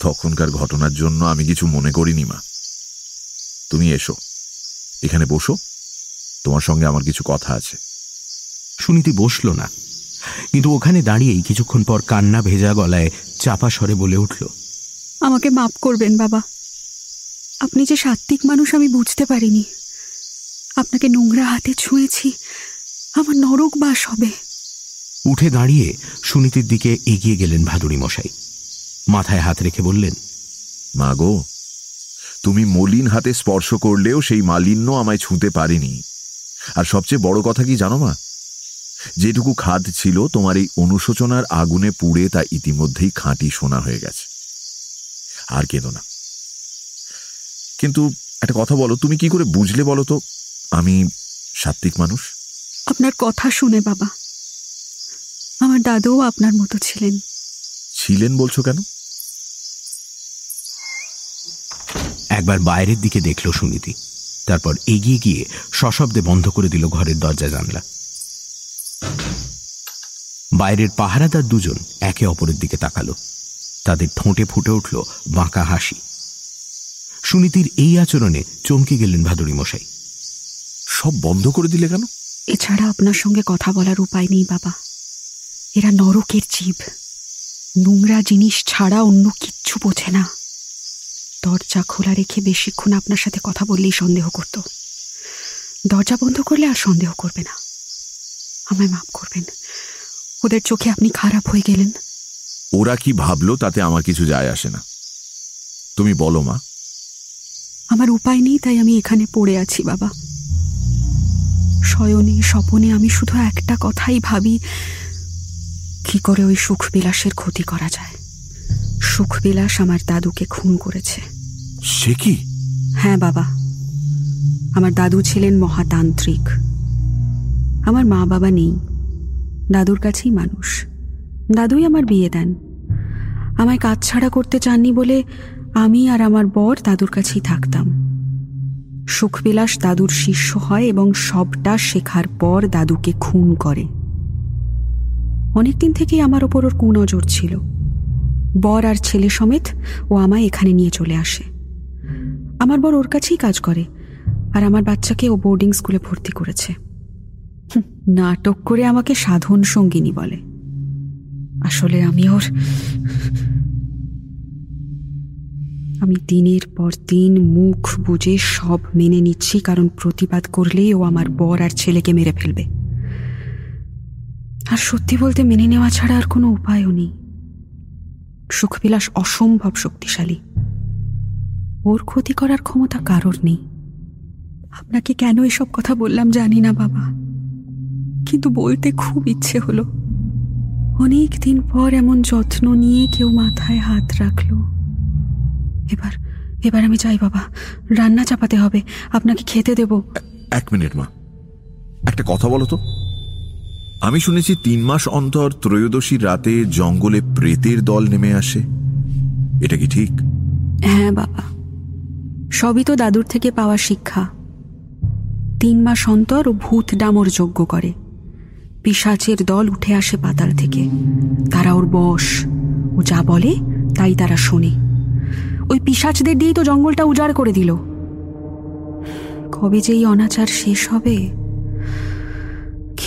তখনকার ঘটনার জন্য আমি কিছু মনে করিনি মা। তুমি এসো। এখানে বসো। তোমার সঙ্গে আমার কিছু কথা আছে। সুনীতি বসল না কিন্তু ওখানে দাঁড়িয়েই কিছুক্ষণ পর কান্না ভেজা গলায় চাপা স্বরে বলে উঠল আমাকে মাফ করবেন বাবা। আপনি যে সাত্বিক মানুষ আমি বুঝতে পারিনি। আপনাকে নোংরা হাতে ছুঁয়েছি। আমার নরক বাস হবে। উঠে দাঁড়িয়ে সুনীতির দিকে এগিয়ে গেলেন ভাদুরী মশাই। মাথায় হাত রেখে বললেন মা গো তুমি মলিন হাতে স্পর্শ করলেও সেই মালিন্য আমায় ছুঁতে পারেনি। আর সবচেয়ে বড় কথা কি জানো মা? যেটুকু খাদ ছিল তোমার এই অনুশোচনার আগুনে পুড়ে তা ইতিমধ্যেই খাঁটি সোনা হয়ে গেছে। আর কেঁদো না। কিন্তু একটা কথা বলো তুমি কি করে বুঝলে বলো তো? আমি সাত্বিক মানুষ? আপনার কথা শুনে বাবা আমার দাদুও আপনার মতো ছিলেন। ছিলেন বলছো কেন? একবার বাইরের দিকে দেখল সুনীতি। তারপর এগিয়ে গিয়ে সশব্দে বন্ধ করে দিল ঘরের দরজা জানলা। বাইরের পাহারাদার দুজন একে অপরের দিকে তাকালো। তাদের ঠোঁটে ফুটে উঠল বাঁকা হাসি। সুনীতির এই আচরণে চমকে গেলেন ভাদুরী মশাই। সব বন্ধ করে দিলে কেন? এছাড়া আপনার সঙ্গে কথা বলার উপায় নেই, বাবা। এরা নরকের জীব। নোংরা জিনিস ছাড়া অন্য কিচ্ছু বোঝে না। দরজা খোলা রেখে বেশিক্ষণ আপনার সাথে কথা বললেই সন্দেহ করত। দরজা বন্ধ করলে আর সন্দেহ করবে না। আমায় মাফ করবেন। ওদের চোখে আপনি খারাপ হয়ে গেলেন। ওরা কি ভাবলো তাতে আমার কিছু যায় আসে না। তুমি বলো মা। আমার উপায় নেই তাই আমি এখানে পড়ে আছি বাবা। শয়নে স্বপনে আমি শুধু একটা কথাই ভাবি কি করে ওই সুখবিলাসের ক্ষতি করা যায়। সুখবিলাস আমার দাদুকে খুন করেছে। সে কি? হ্যাঁ বাবা। আমার দাদু ছিলেন মহাতান্ত্রিক। আমার মা বাবা নেই। দাদুর কাছেই মানুষ। দাদুই আমার বিয়ে দেন। আমায় কাজ ছাড়া করতে চাননি বলে আমি আর আমার বর দাদুর কাছেই থাকতাম। সুখবিলাস দাদুর শিষ্য হয় এবং সবটা শেখার পর দাদুকে খুন করে। অনেকদিন থেকেই আমার ওপর ওর কুনজর ছিল। বর আর ছেলে সমেত ও আমায় এখানে নিয়ে চলে আসে। আমার বর ওর কাছেই কাজ করে আর আমার বাচ্চাকে ও বোর্ডিং স্কুলে ভর্তি করেছে। নাটক করে আমাকে সাধন সঙ্গিনী বলে। আসলে আমি ওর আমি দিনের পর দিন মুখ বুঝে সব মেনে নিচ্ছি, কারণ প্রতিবাদ করলেই ও আমার বর আর ছেলেকে মেরে ফেলবে। আর সত্যি বলতে মেনে নেওয়া ছাড়া আর কোনো উপায়ও নেই। সুখবিলাস অসম্ভব শক্তিশালী। ওর ক্ষতি করার ক্ষমতা কারোর নেই। আপনাকে কেন এসব কথা বললাম জানি না, বাবা। কিন্তু বলতে খুব ইচ্ছে হলো। অনেক দিন পর এমন যত্ন নিয়ে কেউ মাথায় হাত রাখল। এবার এবার আমি যাই, বাবা। রান্না চাপাতে হবে। আপনাকে খেতে দেব। এক মিনিট, মা। একটা কথা বলো তো। আমি শুনেছি তিন মাস অন্তর ত্রয়োদশীর রাতে জঙ্গলে প্রেতের দল নেমে আসে। এটা কি ঠিক? হ্যাঁ বাবা। সবই তো দাদুর থেকে পাওয়া শিক্ষা। তিন মাস অন্তর ভূত ডামর যজ্ঞ করে। পিসাচের দল উঠে আসে পাতাল থেকে। তারা ওর বস ও যা বলে, তাই তারা শোনে। ওই পিসাচদের দিয়েই তো জঙ্গলটা উজাড় করে দিল। কবে যে এই অনাচার শেষ হবে?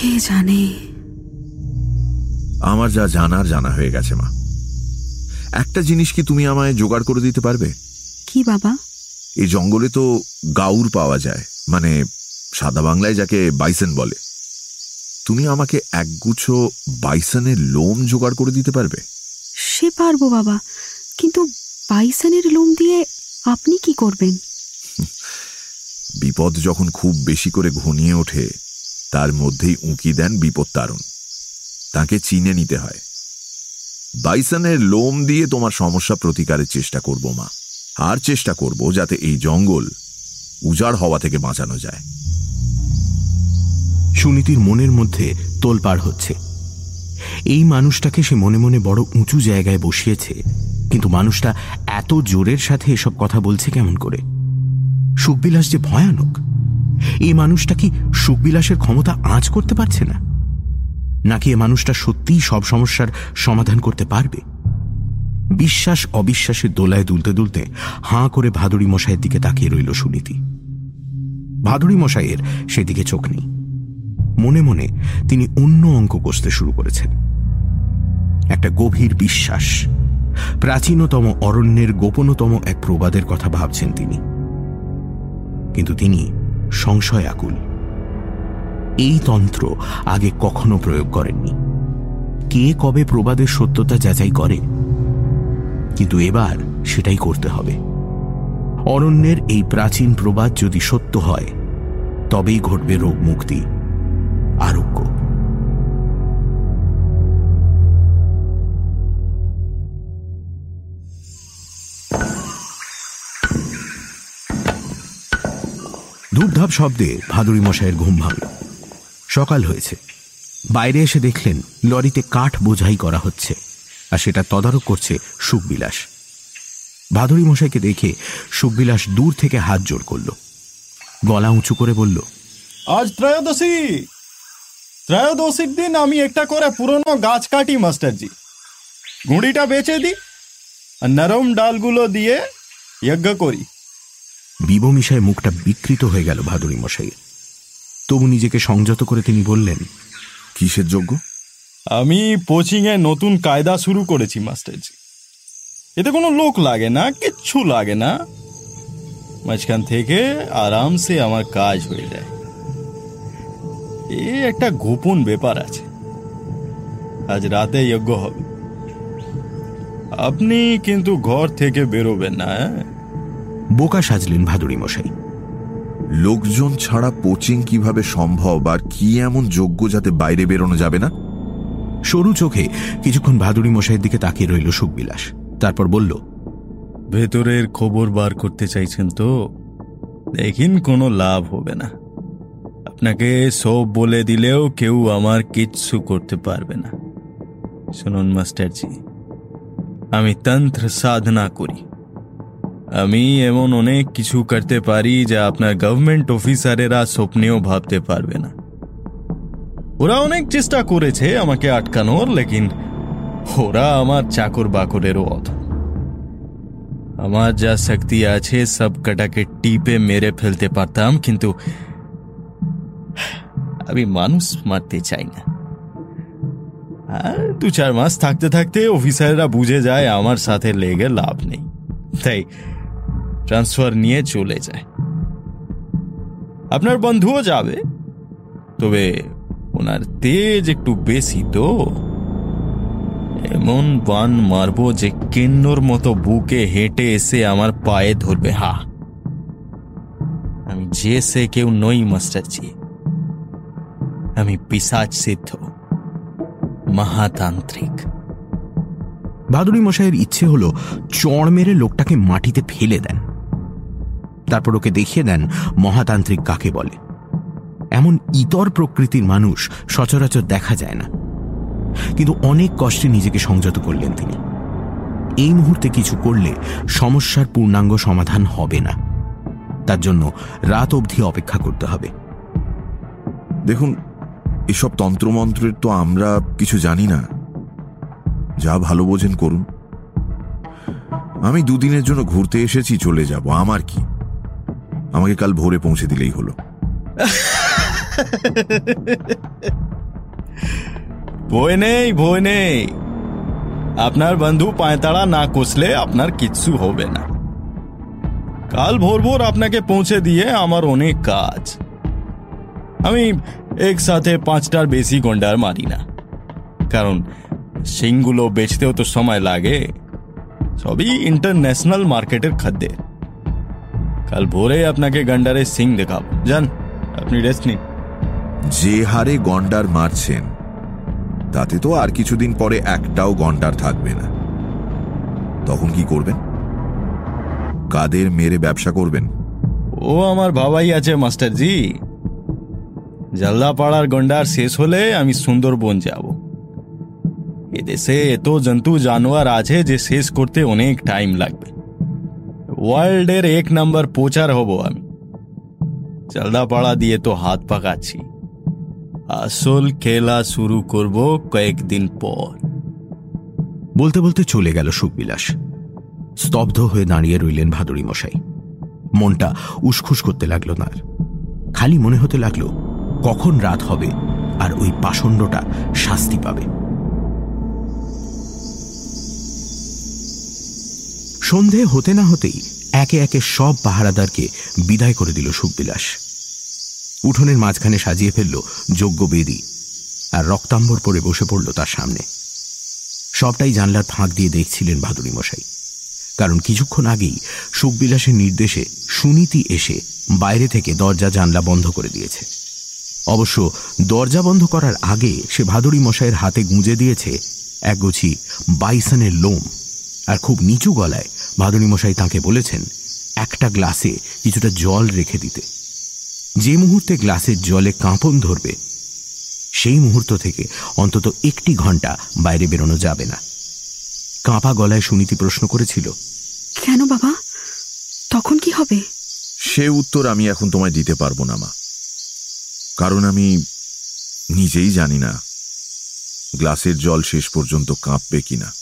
কে জানে? আমার যা জানার জানা হয়ে গেছে মা। একটা জিনিস কি তুমি আমায় জোগাড় করে দিতে পারবে? কি বাবা? এই জঙ্গলে তো গাউর পাওয়া যায় মানে সাদা বাংলায় যাকে বাইসন বলে। তুমি আমাকে একগুচ্ছ বাইসনের লোম জোগাড় করে দিতে পারবে? সে পারব বাবা কিন্তু বাইসনের লোম দিয়ে আপনি কি করবেন? বিপদ যখন খুব বেশি করে ঘনিয়ে ওঠে তার মধ্যেই উঁকি দেন বিপদ তারণ। তাকে চিনে নিতে হয়। বাইসনের লোম দিয়ে তোমার সমস্যা প্রতিকারের চেষ্টা করব, মা। আর চেষ্টা করব যাতে এই জঙ্গল উজাড় হওয়া থেকে বাঁচানো যায়। সুনীতির মনের মধ্যে তোলপাড় হচ্ছে। এই মানুষটাকে সে মনে মনে বড় উঁচু জায়গায় বসিয়েছে, কিন্তু মানুষটা এত জোরের সাথে এসব কথা বলছে কেমন করে? সুখবিলাস যে ভয়ানক। এই মানুষটা কি সুখবিলাসের ক্ষমতা আঁচ করতে পারছে না? নাকি এ মানুষটা সত্যিই সব সমস্যার সমাধান করতে পারবে? বিশ্বাস অবিশ্বাসের দোলায় দুলতে দুলতে হাঁ করে ভাদুড়ি মশাইয়ের দিকে তাকিয়ে রইল সুনীতি। ভাদুড়ি মশাইয়ের সেদিকে চোখ নেই। মনে মনে তিনি অন্য অঙ্ক কষতে শুরু করেছেন। একটা গভীর বিশ্বাস, প্রাচীনতম অরণ্যের গোপনতম এক প্রবাদের কথা ভাবছেন তিনি। কিন্তু তিনি সংশয় আকুল। এই তন্ত্র আগে কখনো প্রয়োগ করেননি। কে কবে প্রবাদের সত্যতা যাচাই করে? কিন্তু এবার সেটাই করতে হবে। অরণ্যের এই প্রাচীন প্রবাদ যদি সত্য হয়, তবেই ঘটবে রোগ মুক্তি আরোগ্য। ধূপধাপ শব্দে ভাদুরী মশাইয়ের ঘুম ভাঙল। সকাল হয়েছে। বাইরে এসে দেখলেন লরিতে কাঠ বোঝাই করা হচ্ছে আর সেটা তদারক করছে সুখবিলাস। ভাদুরী মশাইকে দেখে সুখবিলাস দূর থেকে হাত জোর করল। গলা উঁচু করে বলল, আজ ত্রয়োদশী। ত্রয়োদশীর দিন আমি একটা করে পুরনো গাছ কাটি, মাস্টারজি। গুঁড়িটা বেচে দিই আর নরম ডালগুলো দিয়ে যজ্ঞ করি। বিবমিশায় মুখটা বিকৃত হয়ে গেল ভাদুরী মশাইয়ের তবু নিজেকে সংযত করে তিনি বললেন কিসের যোগ্য? আমি কোচিংয়ে নতুন কায়দা শুরু করেছি মাস্টারজি। এতে কোনো লোক লাগে না কিচ্ছু লাগে না। মাঝখান থেকে আরামসে আমার কাজ হয়ে যায়। এ একটা গোপন ব্যাপার আছে। আজ রাতে যজ্ঞ হবে। আপনি কিন্তু ঘর থেকে বেরোবেন না হ্যাঁ? বোকা সাজলেন ভাদুরী মশাই। লোকজন ছাড়া কোচিং কীভাবে সম্ভব আর কি এমন যোগ্য যাতে বাইরে বেরোনো যাবে না? সরু চোখে কিছুক্ষণ ভাদুরী মশাইয়ের দিকে তাকিয়ে রইল সুখবিলাস। তারপর বলল ভেতরের খবর বার করতে চাইছেন তো? দেখিন কোনো লাভ হবে না। আপনাকে সব বলে দিলেও কেউ আমার কিচ্ছু করতে পারবে না। শুনুন মাস্টারজি আমি তন্ত্র সাধনা করি। আমি এমন অনেক কিছু করতে পারি যা আপনার গভর্নমেন্ট অফিসারেরা স্বপ্নেও ভাবতে পারবে না। ওরা অনেক চেষ্টা করেছে আমাকে আটকানোর, লেকিন ওরা আমার চাকর বাকরেরও অধ। আমার যা শক্তি আছে, সব কটাকে টিপে মেরে ফেলতে পারতাম, কিন্তু আমি মানুষ মারতে চাই না। আর দু চার মাস থাকতে থাকতে অফিসাররা বুঝে যায় আমার সাথে লেগে লাভ নেই। তাই ট্রান্সফার নিয়ে চলে যায়। আপনার বন্ধুও যাবে। তবে ওনার তেজ একটু বেশি তো। এমন বান মারবো যে কেন্নর মতো বুকে হেঁটে এসে আমার পায়ে ধরবে, হা। আমি যে সে কেউ নই মাস্টারজি আমি পিসাচ সিদ্ধ, মহাতান্ত্রিক। ভাদুরী মশাইয়ের ইচ্ছে হলো চড় মেরে লোকটাকে মাটিতে ফেলে দেন। তারপর ওকে দেখিয়ে দেন মহাতান্ত্রিক কাকে বলে। এমন ইতর প্রকৃতির মানুষ সচরাচর দেখা যায় না। কিন্তু অনেক কষ্টে নিজেকে সংযত করলেন তিনি। এই মুহূর্তে কিছু করলে সমস্যার পূর্ণাঙ্গ সমাধান হবে না। তার জন্য রাত অবধি অপেক্ষা করতে হবে। দেখুন, এসব তন্ত্রমন্ত্রের তো আমরা কিছু জানি না। যা ভালো বোঝেন করুন। আমি দুদিনের জন্য ঘুরতে এসেছি, চলে যাব। আমার কি? আমাকে কাল ভোরে পৌঁছে দিলেই হলো। ভয় নেই ভয় নেই। আপনার বন্ধু পায়তাড়া না কষলে আপনার কিচ্ছু হবে না। কাল ভোর ভোর আপনাকে পৌঁছে দিয়ে আমার অনেক কাজ। আমি একসাথে পাঁচটার বেশি গন্ডার মারি না। কারণ সিংগুলো বেচতেও তো সময় লাগে। সবই ইন্টারন্যাশনাল মার্কেটের খাদ্যের কাল ভোরে আপনাকে গন্ডারের সিং দেখাবো। যান আপনি রেস্ট নিন। যে হারে গন্ডার মারছেন তাতে তো আর কিছুদিন পরে একটাও গন্ডার থাকবে না। তখন কি করবেন? কাদের মেরে ব্যবসা করবেন? ও আমার বাবাই আছে মাস্টারজি। জল্দাপাড়ার গন্ডার শেষ হলে আমি সুন্দরবন যাব। এদেশে এত জন্তু জানোয়ার আছে যে শেষ করতে অনেক টাইম লাগবে। ওয়ার্ল্ডের এক নাম্বার পোচার হব আমি। জলদাপাড়া দিয়ে তো হাত পাকাচ্ছি। আসল খেলা শুরু করব কয়েকদিন পর। বলতে বলতে চলে গেল সুখবিলাস। স্তব্ধ হয়ে দাঁড়িয়ে রইলেন ভাদুরী মশাই মনটা উসখুস করতে লাগল না খালি মনে হতে লাগল, কখন রাত হবে আর ওই পাষণ্ডটা শাস্তি পাবে। সন্ধে হতে না হতেই একে একে সব পাহারাদারকে বিদায় করে দিল সুখবিলাস। উঠোনের মাঝখানে সাজিয়ে ফেলল যজ্ঞ বেদি আর রক্তাম্বর পরে বসে পড়ল তার সামনে। সবটাই জানলার ফাঁক দিয়ে দেখছিলেন ভাদুরী মশাই কারণ কিছুক্ষণ আগেই সুখবিলাসের নির্দেশে সুনীতি এসে বাইরে থেকে দরজা জানলা বন্ধ করে দিয়েছে। অবশ্য দরজা বন্ধ করার আগে সে ভাদুরী মশাইয়ের হাতে গুঁজে দিয়েছে একগুছি বাইসনের লোম আর খুব নিচু গলায় মশাই তাঁকে বলেছেন একটা গ্লাসে কিছুটা জল রেখে দিতে। যে মুহূর্তে গ্লাসের জলে কাঁপন ধরবে সেই মুহূর্ত থেকে অন্তত একটি ঘণ্টা বাইরে বেরোনো যাবে না। কাঁপা গলায় সুনীতি প্রশ্ন করেছিল কেন বাবা? তখন কি হবে? সে উত্তর আমি এখন তোমায় দিতে পারব না মা। কারণ আমি নিজেই জানি না গ্লাসের জল শেষ পর্যন্ত কাঁপবে কিনা।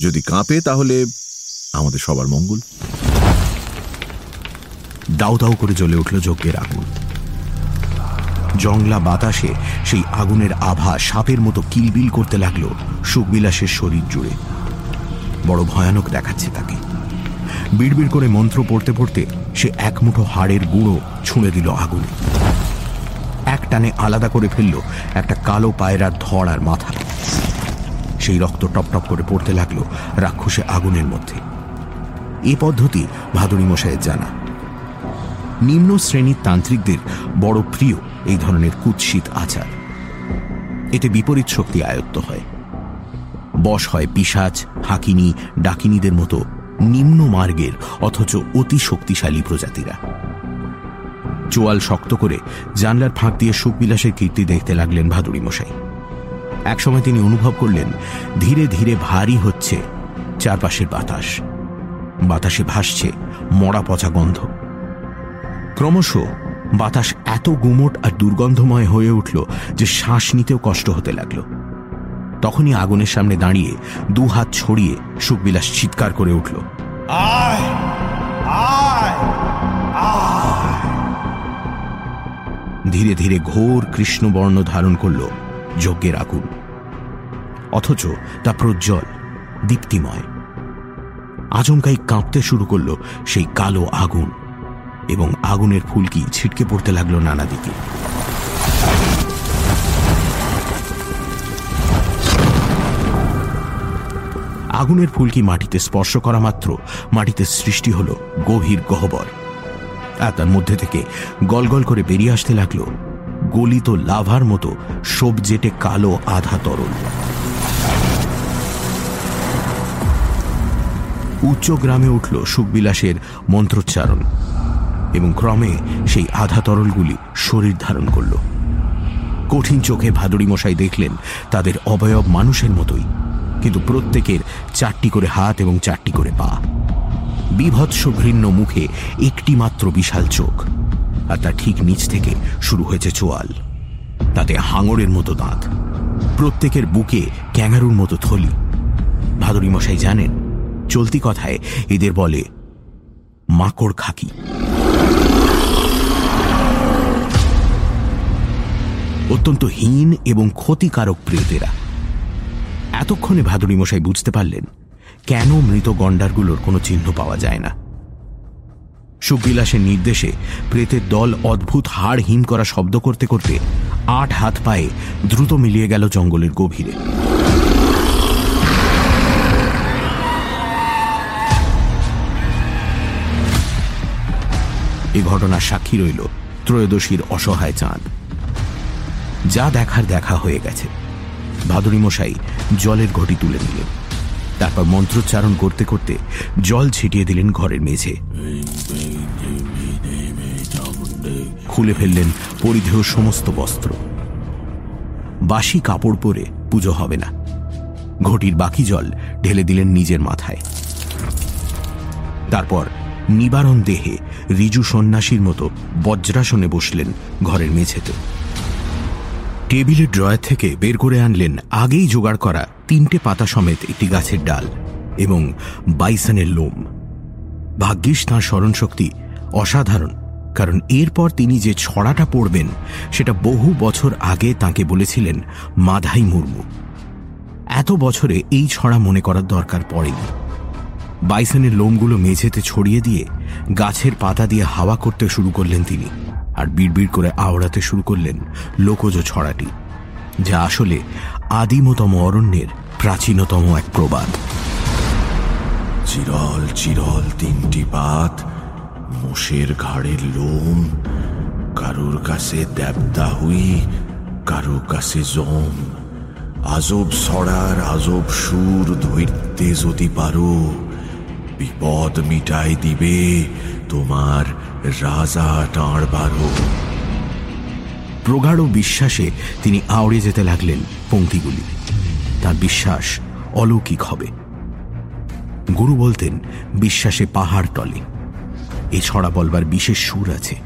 যদি কাঁপে তাহলে আমাদের সবার মঙ্গল। দাউ দাউ করে জ্বলে উঠল যজ্ঞের আগুন। জংলা বাতাসে সেই আগুনের আভা সাপের মতো কিলবিল করতে লাগল সুখবিলাসের শরীর জুড়ে। বড় ভয়ানক দেখাচ্ছে তাকে। বিড়বিড় করে মন্ত্র পড়তে পড়তে সে এক মুঠো হাড়ের গুঁড়ো ছুঁড়ে দিল আগুনে। এক টানে আলাদা করে ফেলল একটা কালো পায়রার ধর আর মাথা। সেই রক্ত টপটপ করে পড়তে লাগল রাক্ষসে আগুনের মধ্যে। এ পদ্ধতি ভাদুরী মশাইয়ের জানা। নিম্ন শ্রেণির তান্ত্রিকদের বড় প্রিয় এই ধরনের কুৎসিত আচার। এতে বিপরীত শক্তি আয়ত্ত হয়। বশ হয় পিসাচ হাকিনি, ডাকিনীদের মতো নিম্ন মার্গের অথচ অতি শক্তিশালী প্রজাতিরা। চোয়াল শক্ত করে জানলার ফাঁক দিয়ে সুখবিলাসের কীর্তি দেখতে লাগলেন ভাদুরী মশাই। একসময় তিনি অনুভব করলেন, ধীরে ধীরে ভারী হচ্ছে চারপাশের বাতাস। বাতাসে ভাসছে মরা পচা গন্ধ। ক্রমশ বাতাস এত গুমট আর দুর্গন্ধময় হয়ে উঠল যে শ্বাস নিতেও কষ্ট হতে লাগল। তখনই আগুনের সামনে দাঁড়িয়ে দু হাত ছড়িয়ে সুখবিলাস চিৎকার করে উঠল। ধীরে ধীরে ঘোর কৃষ্ণবর্ণ ধারণ করল যজ্ঞের আগুন। অথচ তা প্রজ্জ্বল দীপ্তিময়। আচমকাই কাঁপতে শুরু করল সেই কালো আগুন এবং আগুনের ফুলকি ছিটকে পড়তে লাগল নানা দিকে। আগুনের ফুলকি মাটিতে স্পর্শ করা মাত্র? মাটিতে সৃষ্টি হলো গভীর গহ্বর। আর তার মধ্যে থেকে গলগল করে বেরিয়ে আসতে লাগল গলিত লাভার মতো সবজেটে কালো আধা তরল। উচ্চ গ্রামে উঠল সুখবিলাসের মন্ত্রোচ্চারণ এবং ক্রমে সেই আধা তরলগুলি শরীর ধারণ করল। কঠিন চোখে ভাদুরী মশাই দেখলেন তাদের অবয়ব মানুষের মতোই, কিন্তু প্রত্যেকের চারটি করে হাত এবং চারটি করে পা। বিভৎস ঘৃণ্য মুখে একটি মাত্র বিশাল চোখ, আর তার ঠিক নিচ থেকে শুরু হয়েছে চোয়াল। তাতে হাঙরের মতো দাঁত, প্রত্যেকের বুকে ক্যাঙারুর মতো থলি। ভাদুরী মশাই জানেন চলতি কথায় এদের বলে, মাকড় খাকি। অত্যন্ত হীন এবং ক্ষতিকারক প্রিয়তেরা এতক্ষণে ভাদুরী মশাই বুঝতে পারলেন, কেন মৃত গন্ডারগুলোর কোনো চিহ্ন পাওয়া যায় না। সুখবিলাসের নির্দেশে প্রেতের দল অদ্ভুত হাড় হিম করা শব্দ করতে করতে আট হাত পায়ে দ্রুত মিলিয়ে গেল জঙ্গলের গভীরে। এ ঘটনার সাক্ষী রইল ত্রয়োদশীর অসহায় চাঁদ। যা দেখার দেখা হয়ে গেছে। ভাদুরী মশাই জলের ঘটি তুলে নিলেন। তারপর মন্ত্রোচ্চারণ করতে করতে জল ছিটিয়ে দিলেন ঘরের মেঝে। খুলে ফেললেন পরিধেয় সমস্ত বস্ত্র। বাসি কাপড় পরে পুজো হবে না। ঘটির বাকি জল ঢেলে দিলেন নিজের মাথায়। তারপর নিবারণ দেহে রিজু সন্ন্যাসীর মতো বজ্রাসনে বসলেন ঘরের মেঝেতে। টেবিলের ড্রয়ার থেকে বের করে আনলেন আগেই জোগাড় করা তিনটে পাতা সমেত একটি গাছের ডাল এবং বাইসনের লোম। ভাগ্যিস তাঁর স্মরণশক্তি অসাধারণ, কারণ এরপর তিনি যে ছড়াটা পড়বেন, সেটা বহু বছর আগে তাকে বলেছিলেন মাধাই মুর্মু। এত বছরে এই ছড়া মনে করার দরকার পড়েনি। বাইসনের লোমগুলো মেঝেতে ছড়িয়ে দিয়ে গাছের পাতা দিয়ে হাওয়া করতে শুরু করলেন তিনি আর বিড়বিড় করে আওড়াতে শুরু করলেন লোকজ ছড়াটি, যা আসলে আদিমতম অরণ্যের প্রাচীনতম এক প্রবাদ। চিরল চিরল তিনটি পাত, মোষের ঘাড়ের লোম, কারুর কাছে দেবদা হুই কারুর কাছে জম। আজব সড়ার আজব সুর ধৈর্যে যদি পারো বিপদ মিটাই দিবে তোমার রাজা টাঁড় বারো প্রগাঢ় বিশ্বাসে তিনি আওড়ে যেতে লাগলেন পঙ্ক্তিগুলি। তার বিশ্বাস অলৌকিক হবে। গুরু বলতেন, বিশ্বাসে পাহাড় টলে। এ ছড়া বলবার বিশেষ সুর আছে।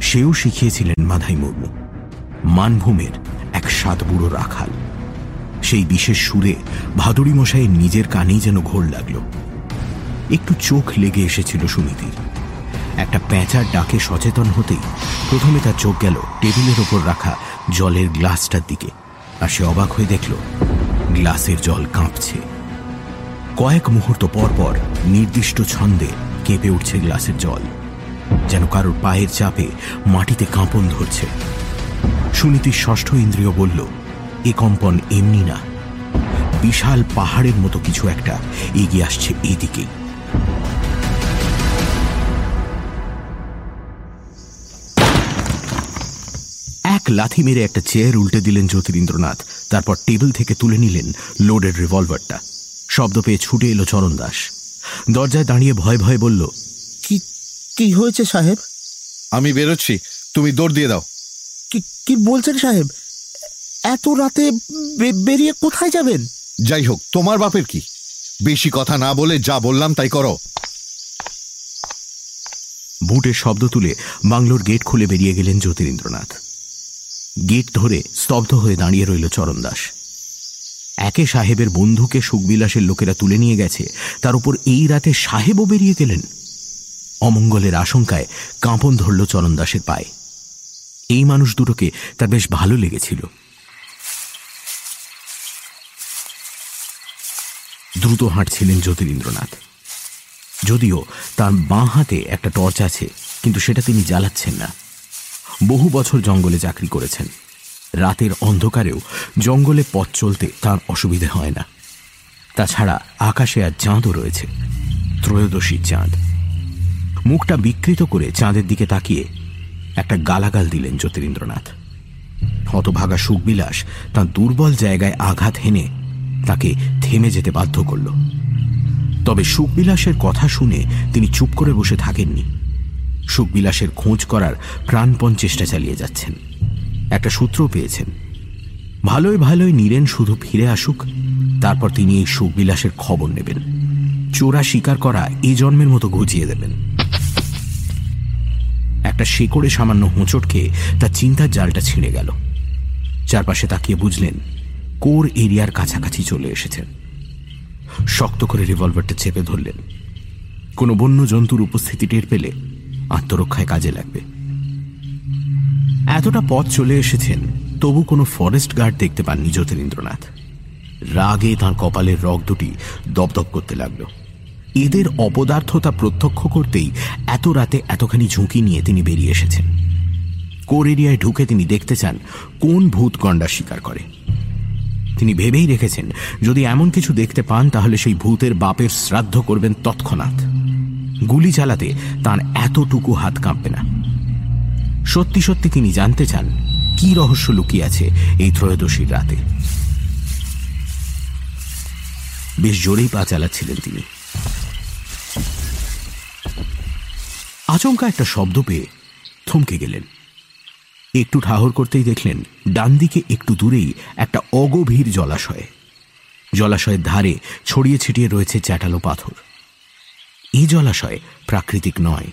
সেও শিখিয়েছিলেন মাধাই মুর্মু। মানভূমের এক সাত বুড়ো রাখাল। সেই বিশেষ সুরে ভাদুরী মশাইয়ের নিজের কানেই যেন ঘোর লাগল। একটু চোখ লেগে এসেছিল সুনীতির। একটা প্যাঁচার ডাকে সচেতন হতেই প্রথমে তার চোখ গেল টেবিলের ওপর রাখা জলের গ্লাসটার দিকে, আর সে অবাক হয়ে দেখল, গ্লাসের জল কাঁপছে। কয়েক মুহূর্ত পর পর নির্দিষ্ট ছন্দে কেঁপে উঠছে গ্লাসের জল, যেন কারোর পায়ের চাপে মাটিতে কাঁপন ধরছে। সুনীতির ষষ্ঠ ইন্দ্রিয় বলল, এ কম্পন এমনি না। বিশাল পাহাড়ের মতো কিছু একটা এগিয়ে আসছে এদিকেই। লাথি মেরে একটা চেয়ার উল্টে দিলেন জ্যোতিরিন্দ্রনাথ। তারপর টেবিল থেকে তুলে নিলেন লোডের রিভলভারটা। শব্দ পেয়ে ছুটে এলো চরণ দাস। দরজায় দাঁড়িয়ে ভয় ভয় বলল কি কি হয়েছে সাহেব? আমি বেরোচ্ছি তুমি দৌড় দিয়ে দাও। কি কি বলছেন সাহেব? এত রাতে বেরিয়ে কোথায় যাবেন? যাই হোক তোমার বাপের কি? বেশি কথা না বলে যা বললাম তাই করো। বুটের শব্দ তুলে বাংলোর গেট খুলে বেরিয়ে গেলেন জ্যোতিরিন্দ্রনাথ। গেট ধরে স্তব্ধ হয়ে দাঁড়িয়ে রইল চরণ দাস। একে সাহেবের বন্ধুকে সুখবিলাসের লোকেরা তুলে নিয়ে গেছে। তার উপর এই রাতে সাহেবও বেরিয়ে গেলেন। অমঙ্গলের আশঙ্কায় কাঁপন ধরল চরণ দাসের পায়ে। এই মানুষ দুটোকে তার বেশ ভালো লেগেছিল। দ্রুত হাঁটছিলেন জ্যোতিরিন্দ্রনাথ। যদিও তার বাঁ হাতে একটা টর্চ আছে, কিন্তু সেটা তিনি জ্বালাচ্ছেন না। বহু বছর জঙ্গলে চাকরি করেছেন। রাতের অন্ধকারেও জঙ্গলে পথ চলতে তার অসুবিধে হয় না। তাছাড়া আকাশে আর চাঁদও রয়েছে ত্রয়োদশীর চাঁদ। মুখটা বিকৃত করে চাঁদের দিকে তাকিয়ে একটা গালাগাল দিলেন জ্যোতিরিন্দ্রনাথ। হতভাগা সুখবিলাস তার দুর্বল জায়গায় আঘাত হেনে তাকে থেমে যেতে বাধ্য করল। তবে সুখবিলাসের কথা শুনে তিনি চুপ করে বসে থাকেননি। সুখবিলাসের খোঁজ করার প্রাণপণ চেষ্টা চালিয়ে যাচ্ছেন। একটা সূত্র পেয়েছেন। ভালোই ভালোই নীরেন শুধু ফিরে আসুক, তারপর তিনি এই সুখবিলাসের খবর নেবেন। চোরা শিকার করা এই জন্মের মতো ঘুচিয়ে দেবেন। একটা শেকড়ে সামান্য হোঁচট খেয়ে তার চিন্তার জালটা ছিঁড়ে গেল। চারপাশে তাকিয়ে বুঝলেন, কোর এরিয়ার কাছাকাছি চলে এসেছেন শক্ত করে রিভলভারটা চেপে ধরলেন। কোনো বন্য জন্তুর উপস্থিতি টের পেলে আত্মরক্ষায় কাজে লাগবে। এতটা পথ চলে এসেছেন, তবু কোনো ফরেস্ট গার্ড দেখতে পাননি জ্যোতিরিন্দ্রনাথ। রাগে তাঁর কপালের রগ দুটি দপদপ করতে লাগল। এদের অপদার্থতা প্রত্যক্ষ করতেই এত রাতে এতখানি ঝুঁকি নিয়ে তিনি বেরিয়ে এসেছেন। কোর এরিয়ায় ঢুকে তিনি দেখতে চান কোন ভূত গন্ডার শিকার করে। তিনি ভেবেই রেখেছেন, যদি এমন কিছু দেখতে পান তাহলে সেই ভূতের বাপের শ্রাদ্ধ করবেন তৎক্ষণাৎ। গুলি চালাতে তার এতটুকু হাত কাঁপবে না। সত্যি সত্যি তিনি জানতে চান, কি রহস্য লুকিয়ে আছে এই ত্রয়োদশীর রাতে। বেশ জোরেই পা চালাচ্ছিলেন তিনি। আচমকা একটা শব্দ পেয়ে থমকে গেলেন। একটু ঠাহর করতেই দেখলেন, ডান দিকে একটু দূরেই একটা অগভীর জলাশয়। জলাশয়ের ধারে ছড়িয়ে ছিটিয়ে রয়েছে চ্যাটালো পাথর। এই জলাশয় প্রাকৃতিক নয়।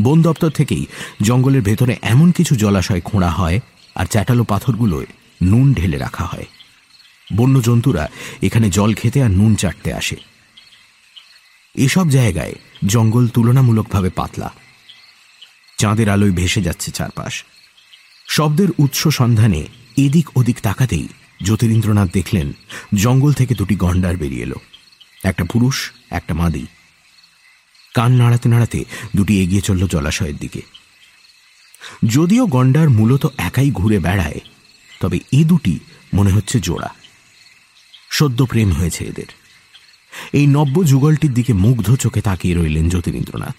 বন দপ্তর থেকেই জঙ্গলের ভেতরে এমন কিছু জলাশয় খোঁড়া হয় আর চ্যাটালো পাথরগুলোয় নুন ঢেলে রাখা হয়। বন্য জন্তুরা এখানে জল খেতে আর নুন চাটতে আসে। এসব জায়গায় জঙ্গল তুলনামূলকভাবে পাতলা। চাঁদের আলোয় ভেসে যাচ্ছে চারপাশ। শব্দের উৎস সন্ধানে এদিক ওদিক তাকাতেই জ্যোতিরিন্দ্রনাথ দেখলেন জঙ্গল থেকে দুটি গন্ডার বেরিয়ে এলো। একটা পুরুষ, একটা মাদি। কান নাড়াতে নাড়াতে দুটি এগিয়ে চলল জলাশয়ের দিকে। যদিও গন্ডার মূলত একাই ঘুরে বেড়ায়, তবে এ দুটি মনে হচ্ছে জোড়া। সদ্য প্রেম হয়েছে এদের। এই নব্য যুগলটির দিকে মুগ্ধ চোখে তাকিয়ে রইলেন জ্যোতিরিন্দ্রনাথ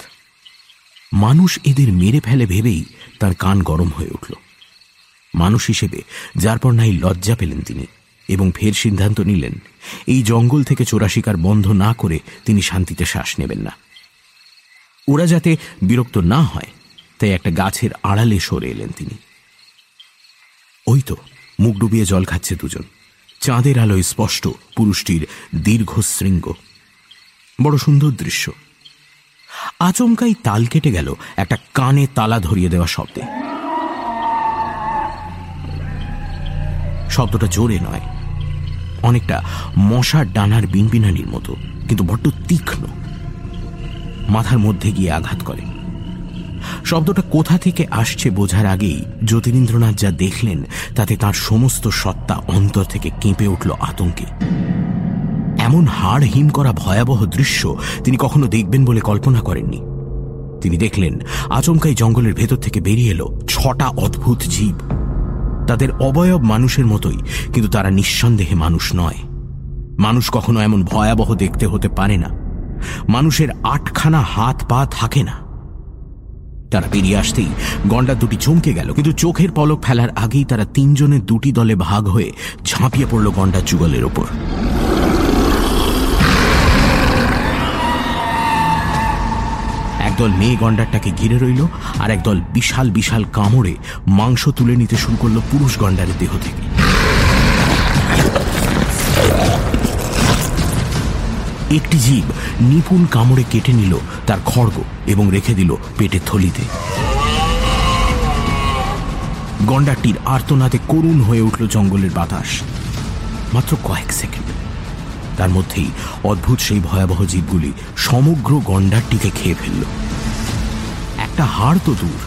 মানুষ এদের মেরে ফেলে ভেবেই তার কান গরম হয়ে উঠল। মানুষ হিসেবে যার পর নাই লজ্জা পেলেন তিনি এবং ফের সিদ্ধান্ত নিলেন, এই জঙ্গল থেকে চোরাশিকার বন্ধ না করে তিনি শান্তিতে শ্বাস নেবেন না। ওরা যাতে বিরক্ত না হয়, তাই একটা গাছের আড়ালে সরে এলেন তিনি। ওই তো, মুখ ডুবিয়ে জল খাচ্ছে দুজন। চাঁদের আলোয় স্পষ্ট পুরুষটির দীর্ঘ শৃঙ্গ। বড় সুন্দর দৃশ্য। আচমকাই তাল কেটে গেল একটা কানে তালা ধরিয়ে দেওয়া শব্দে। শব্দটা জোরে নয়। অনেকটা মশার ডানার বিনবিনানির মতো, কিন্তু বড্ড তীক্ষ্ণ। মাথার মধ্যে গিয়ে আঘাত করে। শব্দটা কোথা থেকে আসছে বোঝার আগেই জ্যোতিরিন্দ্রনাথ যা দেখলেন, তাতে তার সমস্ত সত্তা অন্তর থেকে কেঁপে উঠল আতঙ্কে। এমন হাড় হিম করা ভয়াবহ দৃশ্য তিনি কখনো দেখবেন বলে কল্পনা করেননি। তিনি দেখলেন, আচমকাই জঙ্গলের ভেতর থেকে বেরিয়ে এলো ছটা অদ্ভুত জীব। তাদের অবয়ব মানুষের মতোই, কিন্তু তারা নিঃসন্দেহে মানুষ নয়। মানুষ কখনো এমন ভয়াবহ দেখতে হতে পারে না। মানুষের আটখানা হাত পা থাকে না। তারা বেরিয়ে আসতেই গন্ডার দুটি চমকে গেল, কিন্তু চোখের পলক ফেলার আগেই তারা তিনজনের দুটি দলে ভাগ হয়ে ঝাঁপিয়ে পড়ল গন্ডার যুগলের ওপর। একদল মেয়ে গন্ডারটাকে ঘিরে রইল, আর একদল বিশাল বিশাল কামড়ে মাংস তুলে নিতে শুরু করল পুরুষ গন্ডারের দেহ থেকে। একটি জীব নিপুণ কামড়ে কেটে নিল তার খড়গ এবং রেখে দিল পেটের থলিতে। গন্ডারটির আর্তনাতে করুণ হয়ে উঠল জঙ্গলের বাতাস। মাত্র কয়েক সেকেন্ড। তার মধ্যেই অদ্ভুত সেই ভয়াবহ জীবগুলি সমগ্র গন্ডারটিকে খেয়ে ফেলল। একটা হাড় তো দূর।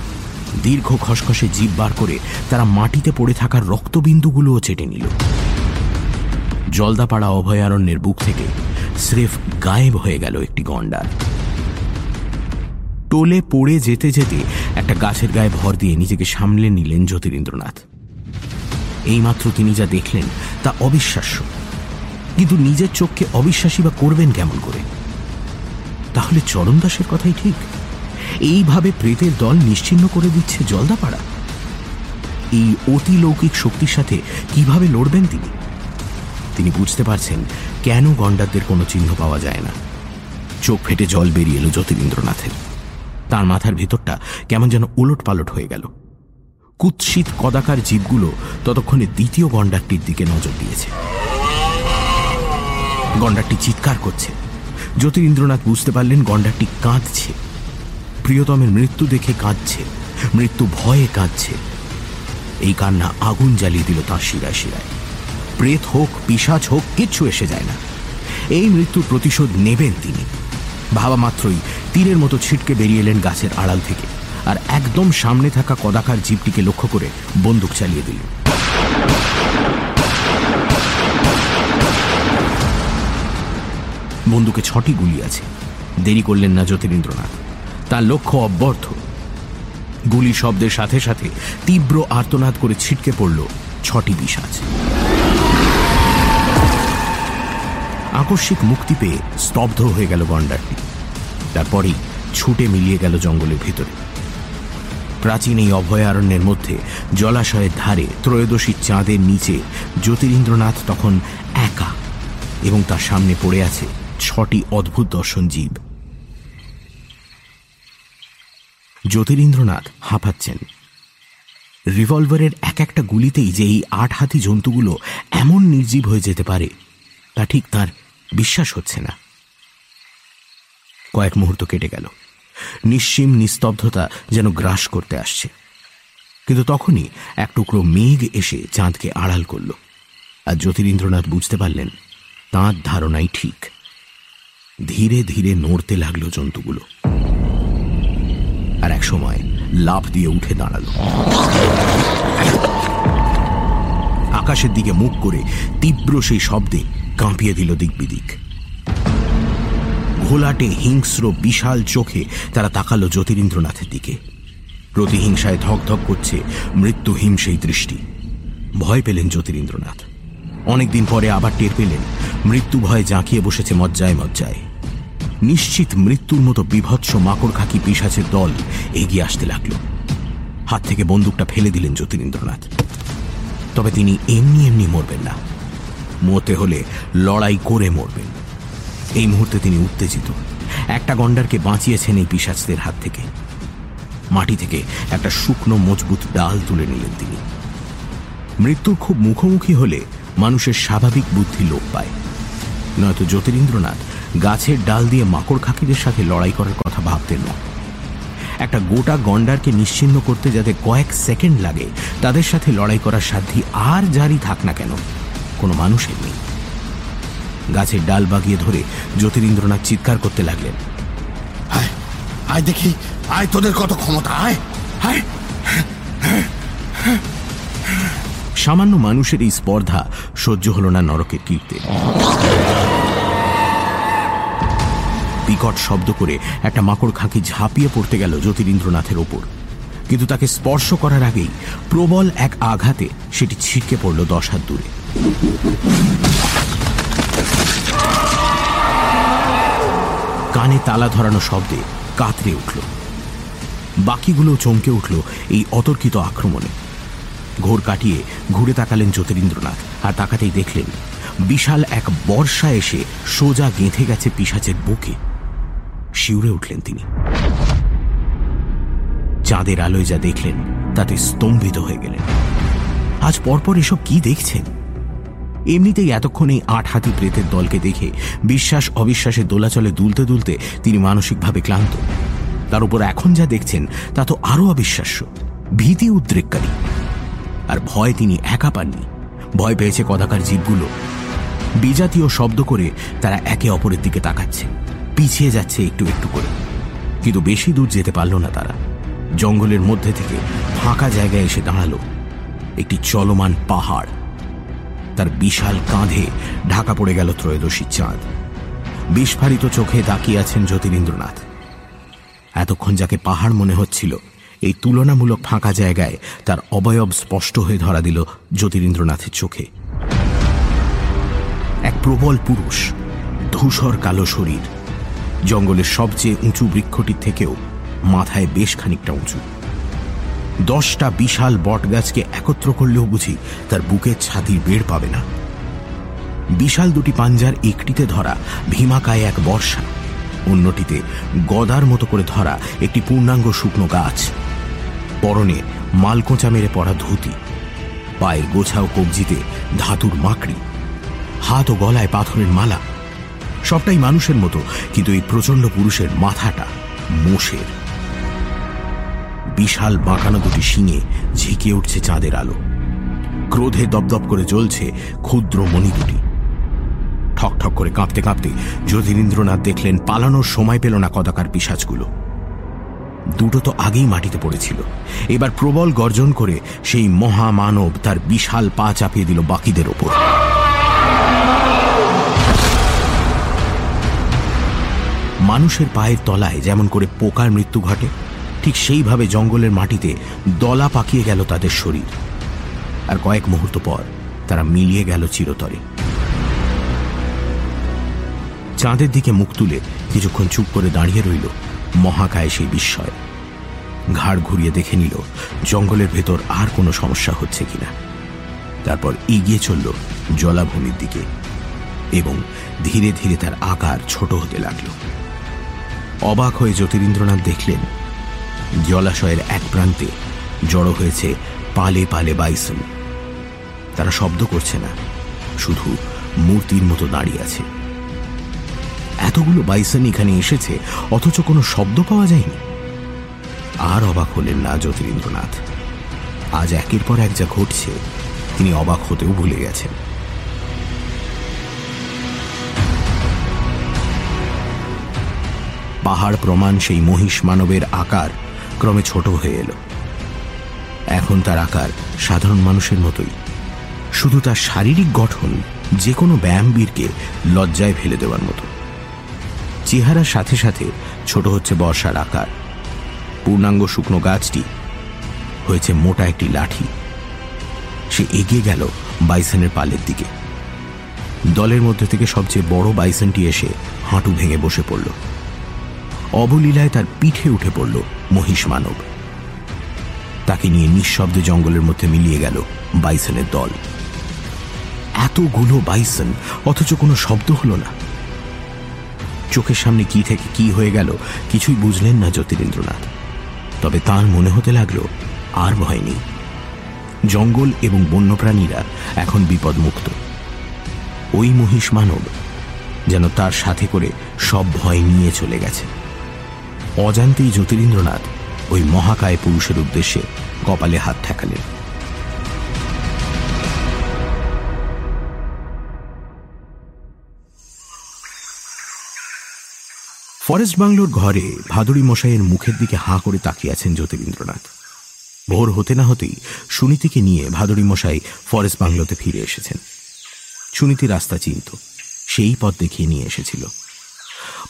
দীর্ঘ খসখসে জীব বার করে তারা মাটিতে পড়ে থাকার রক্তবিন্দুগুলোও চেটে নিল। জলদাপাড়া অভয়ারণ্যের বুক থেকে স্রেফ গায়েব হয়ে গেল একটি গন্ডার। টোলে পড়ে যেতে যেতে একটা গাছের গায়ে ভর দিয়ে নিজেকে সামলে নিলেন জ্যোতিরিন্দ্রনাথ। এইমাত্র তিনি যা দেখলেন তা অবিশ্বাস্য। কিন্তু নিজের চোখকে অবিশ্বাসী বা করবেন কেমন করে? তাহলে চরণ দাসের কথাই ঠিক। এইভাবে প্রেতের দল নিশ্চিন্ন করে দিচ্ছে জলদাপাড়া। এই অতিলৌকিক শক্তির সাথে কীভাবে লড়বেন তিনি? তিনি বুঝতে পারছেন কেন গন্ডারদের কোনো চিহ্ন পাওয়া যায় না। চোখ ফেটে জল বেরিয়ে এলো জ্যোতিরিন্দ্রনাথের তার মাথার ভেতরটা কেমন যেন উলট পালট হয়ে গেল। কুৎসিত কদাকার জীবগুলো ততক্ষণে দ্বিতীয় গন্ডারটির দিকে নজর দিয়েছে। গন্ডারটি চিৎকার করছে। জ্যোতিরিন্দ্রনাথ বুঝতে পারলেন গন্ডারটি কাঁদছে। প্রিয়তমের মৃত্যু দেখে কাঁদছে। মৃত্যু ভয়ে কাঁদছে। এই কান্না আগুন জ্বালিয়ে দিল তাঁর শিরায় শিরায়। প্রেত হোক পিসাচ হোক, কিচ্ছু এসে যায় না। এই মৃত্যুর প্রতিশোধ নেবেন তিনি। ভাবা মাত্রই তীরের মতো ছিটকে বেরিয়ে এলেন গাছের আড়াল থেকে আর একদম সামনে থাকা কদাকার জীবটিকে লক্ষ্য করে বন্দুক চালিয়ে দিল বন্দুকে ছটি গুলি আছে। দেরি করলেন না জ্যোতিরিন্দ্রনাথ তার লক্ষ্য অব্যর্থ। গুলি শব্দের সাথে সাথে তীব্র আর্তনাদ করে ছিটকে পড়ল ছটি বিষ আকস্মিক মুক্তি পেয়ে স্তব্ধ হয়ে গেল গন্ডারটি তারপরেই ছুটে মিলিয়ে গেল জঙ্গলের ভিতরে। প্রাচীন এই অভয়ারণ্যের মধ্যে জলাশয়ের ধারে ত্রয়োদশী চাঁদের নিচে জ্যোতিরিন্দ্রনাথ তখন একা এবং তার সামনে পড়ে আছে ছটি অদ্ভুত দর্শন জীব। জ্যোতিরিন্দ্রনাথ হাঁপাচ্ছেন। রিভলভারের এক একটা গুলিতেই যে এই আট হাতি জন্তুগুলো এমন নির্জীব হয়ে যেতে পারে, তা ঠিক তার বিশ্বাস হচ্ছে না। কয়েক মুহূর্ত কেটে গেল। নিশ্চিম নিস্তব্ধতা যেন গ্রাস করতে আসছে। কিন্তু তখনই এক টুকরো মেঘ এসে চাঁদকে আড়াল করল। আর জ্যোতিরিন্দ্রনাথ বুঝতে পারলেন, তাঁর ধারণাই ঠিক। ধীরে ধীরে নড়তে লাগল জন্তুগুলো। আর এক সময় লাফ দিয়ে উঠে দাঁড়াল। আকাশের দিকে মুখ করে তীব্র সেই শব্দে কাঁপিয়ে দিল দিকবিদিক। ঘোলাটে হিংস্র বিশাল চোখে তারা তাকালো জ্যোতিরিন্দ্রনাথের দিকে। প্রতিহিংসায় ধক করছে মৃত্যুহীন সেই দৃষ্টি। ভয় পেলেন জ্যোতিরিন্দ্রনাথ। অনেকদিন পরে আবার টের পেলেন, মৃত্যু ভয়ে জাঁকিয়ে বসেছে মজ্জায় মজ্জায়। নিশ্চিত মৃত্যুর মতো বিভৎস মাকড় খাকি পিসাচের দল এগিয়ে আসতে লাগল। হাত থেকে বন্দুকটা ফেলে দিলেন জ্যোতিরিন্দ্রনাথ। তবে তিনি এমনি এমনি মরবেন না। মরতে হলে লড়াই করে মরবেন। এই মুহূর্তে তিনি উত্তেজিত। একটা গন্ডারকে বাঁচিয়েছেন এই পিসাচদের হাত থেকে। মাটি থেকে একটা শুকনো, মজবুত ডাল তুলে নিলেন তিনি। মৃত্যুর খুব মুখোমুখি হলে মানুষের স্বাভাবিক বুদ্ধি লোপ পায়। নয়তো জ্যোতিরিন্দ্রনাথ গাছের ডাল দিয়ে মাকড় খাকিদের সাথে লড়াই করার কথা ভাবতেন না। একটা গোটা গন্ডারকে নিশ্চিন্ন করতে যাতে কয়েক সেকেন্ড লাগে, তাদের সাথে লড়াই করার সাধ্যি আর জারি থাক না কেন। কোনো মানুষের নেই। গাছের ডাল বাগিয়ে ধরে জ্যোতিরিন্দ্রনাথ চিৎকার করতে লাগলেন। আয় দেখি আয় তোদের কত ক্ষমতা আয় সামান্য মানুষের এই স্পর্ধা সহ্য হল না নরকের কীর্তে। বিকট শব্দ করে একটা মাকড় খাঁকি ঝাঁপিয়ে পড়তে গেল জ্যোতিরিন্দ্রনাথের ওপর। কিন্তু তাকে স্পর্শ করার আগেই প্রবল এক আঘাতে সেটি ছিটকে পড়ল দশ হাত দূরে। কানে তালা ধরানো শব্দে কাতরে উঠল। বাকিগুলো চমকে উঠল এই অতর্কিত আক্রমণে। ঘোর কাটিয়ে ঘুরে তাকালেন জ্যোতিরিন্দ্রনাথ আর তাকাতেই দেখলেন, বিশাল এক বর্ষা এসে সোজা গেঁথে গেছে পিসাচের বুকে। শিউরে উঠলেন তিনি। চাঁদের আলোয় যা দেখলেন, তাতে স্তম্ভিত হয়ে গেলেন। আজ পরপর এসব কি দেখছেন? এমনিতেই এতক্ষণ এই আট হাতি প্রেতের দলকে দেখে বিশ্বাস, অবিশ্বাসে দোলাচলে দুলতে দুলতে তিনি মানসিকভাবে ক্লান্ত। তার উপর এখন যা দেখছেন, তা তো আরও অবিশ্বাস্য। ভীতি উদ্রেককারী। আর ভয় তিনি একা পাননি। ভয় পেয়েছে কদাকার জীবগুলো। বিজাতীয় শব্দ করে তারা একে অপরের দিকে তাকাচ্ছে। পিছিয়ে যাচ্ছে একটু একটু করে। কিন্তু বেশি দূর যেতে পারল না তারা। জঙ্গলের মধ্যে থেকে ফাঁকা জায়গায় এসে দাঁড়াল একটি চলমান পাহাড়। তার বিশাল কাঁধে ঢাকা পড়ে গেল ত্রয়োদশী চাঁদ। বিস্ফারিত চোখে তাকিয়ে আছেন জ্যোতিরিন্দ্রনাথ। এতক্ষণ যাকে পাহাড় মনে হচ্ছিল, এই তুলনামূলক ফাঁকা জায়গায় তার অবয়ব স্পষ্ট হয়ে ধরা দিল জ্যোতিরিন্দ্রনাথের চোখে। এক প্রবল পুরুষ, ধূসর কালো শরীর, জঙ্গলের সবচেয়ে উঁচু বৃক্ষটির থেকেও মাথায় বেশ খানিকটা উঁচু। দশটা বিশাল বটগাছকে একত্র করলেও বুঝি তার বুকের ছাতির বেড় পাবে না। বিশাল দুটি পাঞ্জার একটিতে ধরা, ভীমাকায় এক বর্ষা, অন্যটিতে গদার মতো করে ধরা একটি পূর্ণাঙ্গ শুকনো গাছ। পরনে মালকোঁচা মেরে পড়া ধুতি পায়ের গোছাও কবজিতে ধাতুর মাকড়ি, হাত ও গলায় পাথরের মালা। সবটাই মানুষের মতো, কিন্তু এই প্রচণ্ড পুরুষের মাথাটা মোষের। বিশাল বাঁকানো দুটি শিঙে ঝিঁকে উঠছে চাঁদের আলো। ক্রোধে দপদপ করে জ্বলছে ক্ষুদ্র মণি দুটি। ঠক ঠক করে কাঁপতে কাঁপতে জ্যোতিরিন্দ্রনাথ দেখলেন পালানোর সময় পেল না কদাকার পিসাজগুলো। দুটো তো আগেই মাটিতে পড়েছিল। এবার প্রবল গর্জন করে সেই মহামানব তার বিশাল পা চাপিয়ে দিল বাকিদের ওপর। মানুষের পায়ের তলায় যেমন করে পোকার মৃত্যু ঘটে ঠিক সেইভাবে জঙ্গলের মাটিতে দলা পাকিয়ে গেল তাদের শরীর। আর কয়েক মুহূর্ত পর তারা মিলিয়ে গেল চিরতরে। চাঁদের দিকে মুখ তুলে কিছুক্ষণ চুপ করে দাঁড়িয়ে রইল মহাকায় সেই বিস্ময়। ঘাড় ঘুরিয়ে দেখে নিল জঙ্গলের ভেতর আর কোনো সমস্যা হচ্ছে কিনা। তারপর এগিয়ে চলল জলাভূমির দিকে এবং ধীরে ধীরে তার আকার ছোট হতে লাগল। অবাক হয়ে জ্যোতিরিন্দ্রনাথ দেখলেন জলাশয়ের এক প্রান্তে জড়ো হয়েছে পালে পালে বাইসন। তারা শব্দ করছে না, শুধু মূর্তির মতো দাঁড়িয়ে আছে। এতগুলো বাইসন এখানে এসেছে, অথচ কোনো শব্দ পাওয়া যায়নি। আর অবাক হলেন না জ্যোতিরিন্দ্রনাথ। আজ একের পর এক যা ঘটছে, তিনি অবাক হতেও ভুলে গেছেন। পাহাড় প্রমাণ সেই মহিষ মানবের আকার ক্রমে ছোট হয়ে এলো। এখন তার আকার সাধারণ মানুষের মতোই। শুধু তার শারীরিক গঠন যে কোনো ব্যায়ামবীরকে লজ্জায় ফেলে দেওয়ার মতো। চেহারার সাথে সাথে ছোট হচ্ছে বর্ষার আকার। পূর্ণাঙ্গ শুকনো গাছটি হয়েছে মোটা একটি লাঠি। সে এগিয়ে গেল বাইসনের পালের দিকে। দলের মধ্যে থেকে সবচেয়ে বড় বাইসনটি এসে হাঁটু ভেঙে বসে পড়ল। অবলীলায় তার পিঠে উঠে পড়ল মহিষ মানব। তাকে নিয়ে নিঃশব্দে জঙ্গলের মধ্যে মিলিয়ে গেল বাইসনের দল। এতগুলো বাইসন, অথচ কোনো শব্দ হলো না। চোখের সামনে কি থেকে কি হয়ে গেল কিছুই বুঝলেন না জ্যোতিরেন্দ্রনাথ। তবে তার মনে হতে লাগল, আর ভয় নেই। জঙ্গল এবং বন্যপ্রাণীরা এখন বিপদমুক্ত। ওই মহিষ মানব যেন তার সাথে করে সব ভয় নিয়ে চলে গেছে। অজান্তেই জ্যোতিরিন্দ্রনাথ ওই মহাকায় পুরুষের উদ্দেশ্যে কপালে হাত ঠেকালেন। ফরেস্ট বাংলোর ঘরে ভাদুরী মশাইয়ের মুখের দিকে হাঁ করে তাকিয়ে আছেন জ্যোতিরিন্দ্রনাথ। ভোর হতে না হতেই সুনীতিকে নিয়ে ভাদুরী মশাই ফরেস্ট বাংলোতে ফিরে এসেছেন। সুনীতি রাস্তা চিনত, সেই পথ দেখিয়ে নিয়ে এসেছিল।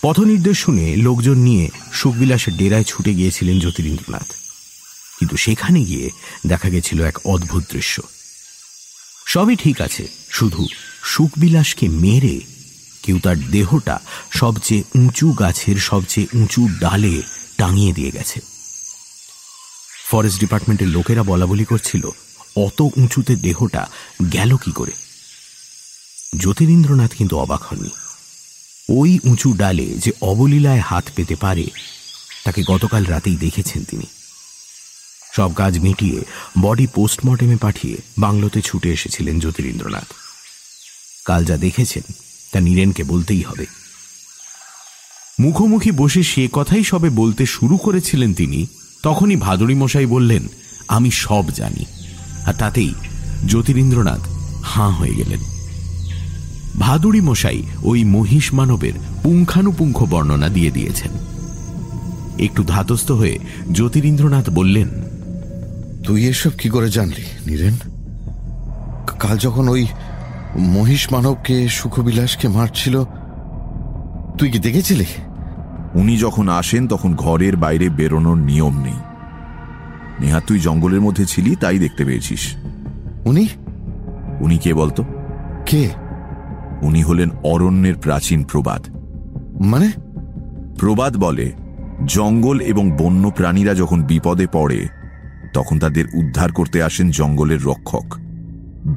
পথ নির্দেশ শুনে লোকজন নিয়ে সুখবিলাসের ডেরায় ছুটে গিয়েছিলেন জ্যোতিরিন্দ্রনাথ। কিন্তু সেখানে গিয়ে দেখা গেছিল এক অদ্ভুত দৃশ্য। সবই ঠিক আছে, শুধু সুখবিলাসকে মেরে কেউ তার দেহটা সবচেয়ে উঁচু গাছের সবচেয়ে উঁচু ডালে টাঙিয়ে দিয়ে গেছে। ফরেস্ট ডিপার্টমেন্টের লোকেরা বলা বলি করছিল, অত উঁচুতে দেহটা গেল কি করে? জ্যোতিরিন্দ্রনাথ কিন্তু অবাক হননি। ওই উঁচু ডালে যে অবলীলায় হাত পেতে পারে, তাকে গতকাল রাতেই দেখেছেন তিনি। সব কাজ মিটিয়ে বডি পোস্টমর্টেমে পাঠিয়ে বাংলোতে ছুটে এসেছিলেন জ্যোতিরিন্দ্রনাথ। কাল যা দেখেছেন, তা নীরেনকে বলতেই হবে। মুখোমুখি বসে সে কথাই সবে বলতে শুরু করেছিলেন তিনি, তখনই ভাদুরী মশাই বললেন, আমি সব জানি। আর তাতেই জ্যোতিরিন্দ্রনাথ হাঁ হয়ে গেলেন। ভাদুরী মশাই ওই মহিষ মানবের পুঙ্খানুপুঙ্খ বর্ণনা দিয়ে দিয়েছেন। একটু ধাতস্থ হয়ে জ্যোতিরিন্দ্রনাথ বললেন তুই এসব কি করে জানলি নীরেন? কাল যখন ওই মহিষ মানবকে সুখবিলাসকে মারছিল তুই কি দেখেছিলি? উনি যখন আসেন তখন ঘরের বাইরে বেরোনোর নিয়ম নেই। নেহা তুই জঙ্গলের মধ্যে ছিলি তাই দেখতে পেয়েছিস। উনি? উনি কে বলতো? কে? উনি হলেন অরণ্যের প্রাচীন প্রবাদ। মানে? প্রবাদ বলে জঙ্গল এবং বন্য প্রাণীরা যখন বিপদে পড়ে তখন তাদের উদ্ধার করতে আসেন জঙ্গলের রক্ষক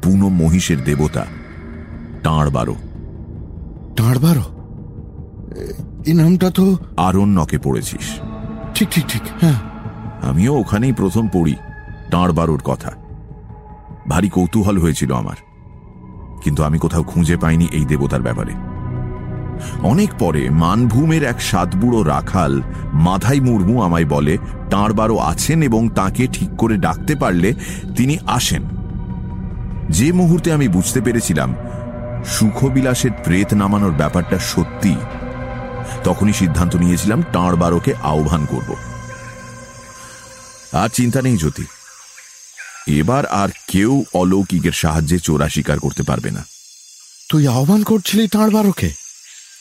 বুনো মহিষের দেবতা টাঁড় বারো টাঁড় বারো এই নামটা তো আরণ্যকে পড়েছিস। ঠিক ঠিক ঠিক হ্যাঁ। আমিও ওখানেই প্রথম পড়ি টাঁড় বারোর কথা। ভারী কৌতূহল হয়েছিল আমার। কিন্তু আমি কোথাও খুঁজে পাইনি এই দেবতার ব্যাপারে। অনেক পরে মানভূমের এক সাতবুড়ো রাখাল মাধাই মুর্মু আমায় বলে টাঁড়বারও আছেন এবং তাকে ঠিক করে ডাকতে পারলে তিনি আসেন। যে মুহূর্তে আমি বুঝতে পেরেছিলাম, সুখবিলাসের প্রেত নামানোর ব্যাপারটা সত্যি, তখনই সিদ্ধান্ত নিয়েছিলাম তাঁর বারোকে আহ্বান করব। আর চিন্তা নেই জ্যোতি। এবার আর কেউ অলৌকিকের সাহায্যে চোরা শিকার করতে পারবে না। তুই আহ্বান করছিলি তাঁর বারোকে?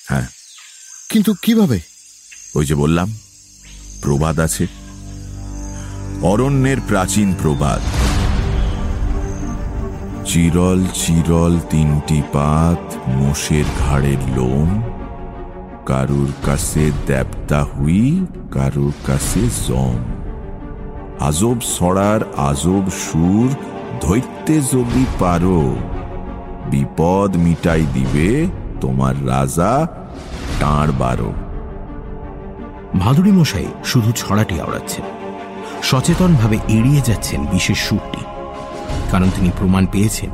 হ্যাঁ। কিন্তু কীভাবে? ওই যে বললাম প্রবাদ আছে। অরণ্যের প্রাচীন প্রবাদ। চিরল চিরল তিনটি পাত মোষের ঘাড়ের লোম। কারুর কাছে দেবতা হুই কারুর কাছে জম। আজব সড়ার আজব সুর, ধৈত্যে যদি পারো, বিপদ মিটাই দিবে তোমার রাজা টাঁড় বারো। ভাদুরী মশাই শুধু ছড়াটি আওড়াচ্ছেন। সচেতনভাবে এড়িয়ে যাচ্ছেন বিশেষ সুরটি, কারণ তিনি প্রমাণ পেয়েছেন,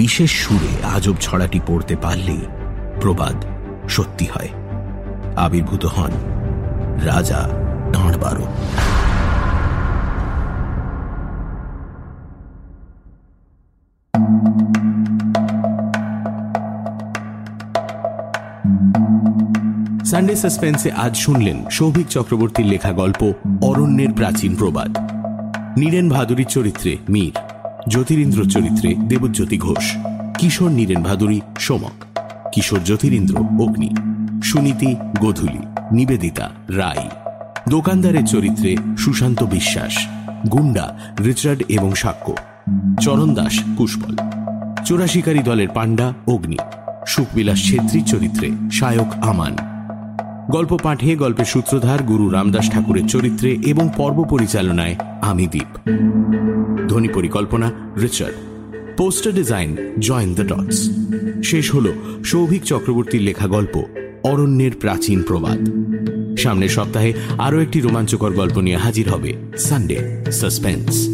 বিশেষ সুরে আজব ছড়াটি পড়তে পারলে প্রবাদ সত্যি হয়। আবির্ভূত হন রাজা টাঁড় বারো। সানডে সাসপেন্সে আজ শুনলেন সৌভিক চক্রবর্তীর লেখা গল্প অরণ্যের প্রাচীন প্রবাদ। নীরেন ভাদুরীর চরিত্রে মীর, জ্যোতিরিন্দ্র চরিত্রে দেবজ্যোতি ঘোষ, কিশোর নীরেন ভাদুরী সোমক, কিশোর জ্যোতিরিন্দ্র অগ্নি, সুনীতি গোধূলি, নিবেদিতা রায়। দোকানদারের চরিত্রে সুশান্ত বিশ্বাস, গুন্ডা রিচার্ড এবং সাক্ষ্য, চরণ দাস পুষ্পল, চোরাশিকারী দলের পাণ্ডা অগ্নি, সুখবিলাস ছেত্রীর চরিত্রে শায়ক আমান গল্প পাঠে গল্পের সূত্রধার গুরু রামদাস ঠাকুরের চরিত্রে এবং পর্ব পরিচালনায় আমি দ্বীপ ধ্বনি পরিকল্পনা, Richard. Poster design, join the dots. শেষ হল সৌভিক চক্রবর্তীর লেখা গল্প, অরণ্যের প্রাচীন প্রবাদ। সামনের সপ্তাহে আরও একটি রোমাঞ্চকর গল্প নিয়ে হাজির হবে সানডে, সাসপেন্স।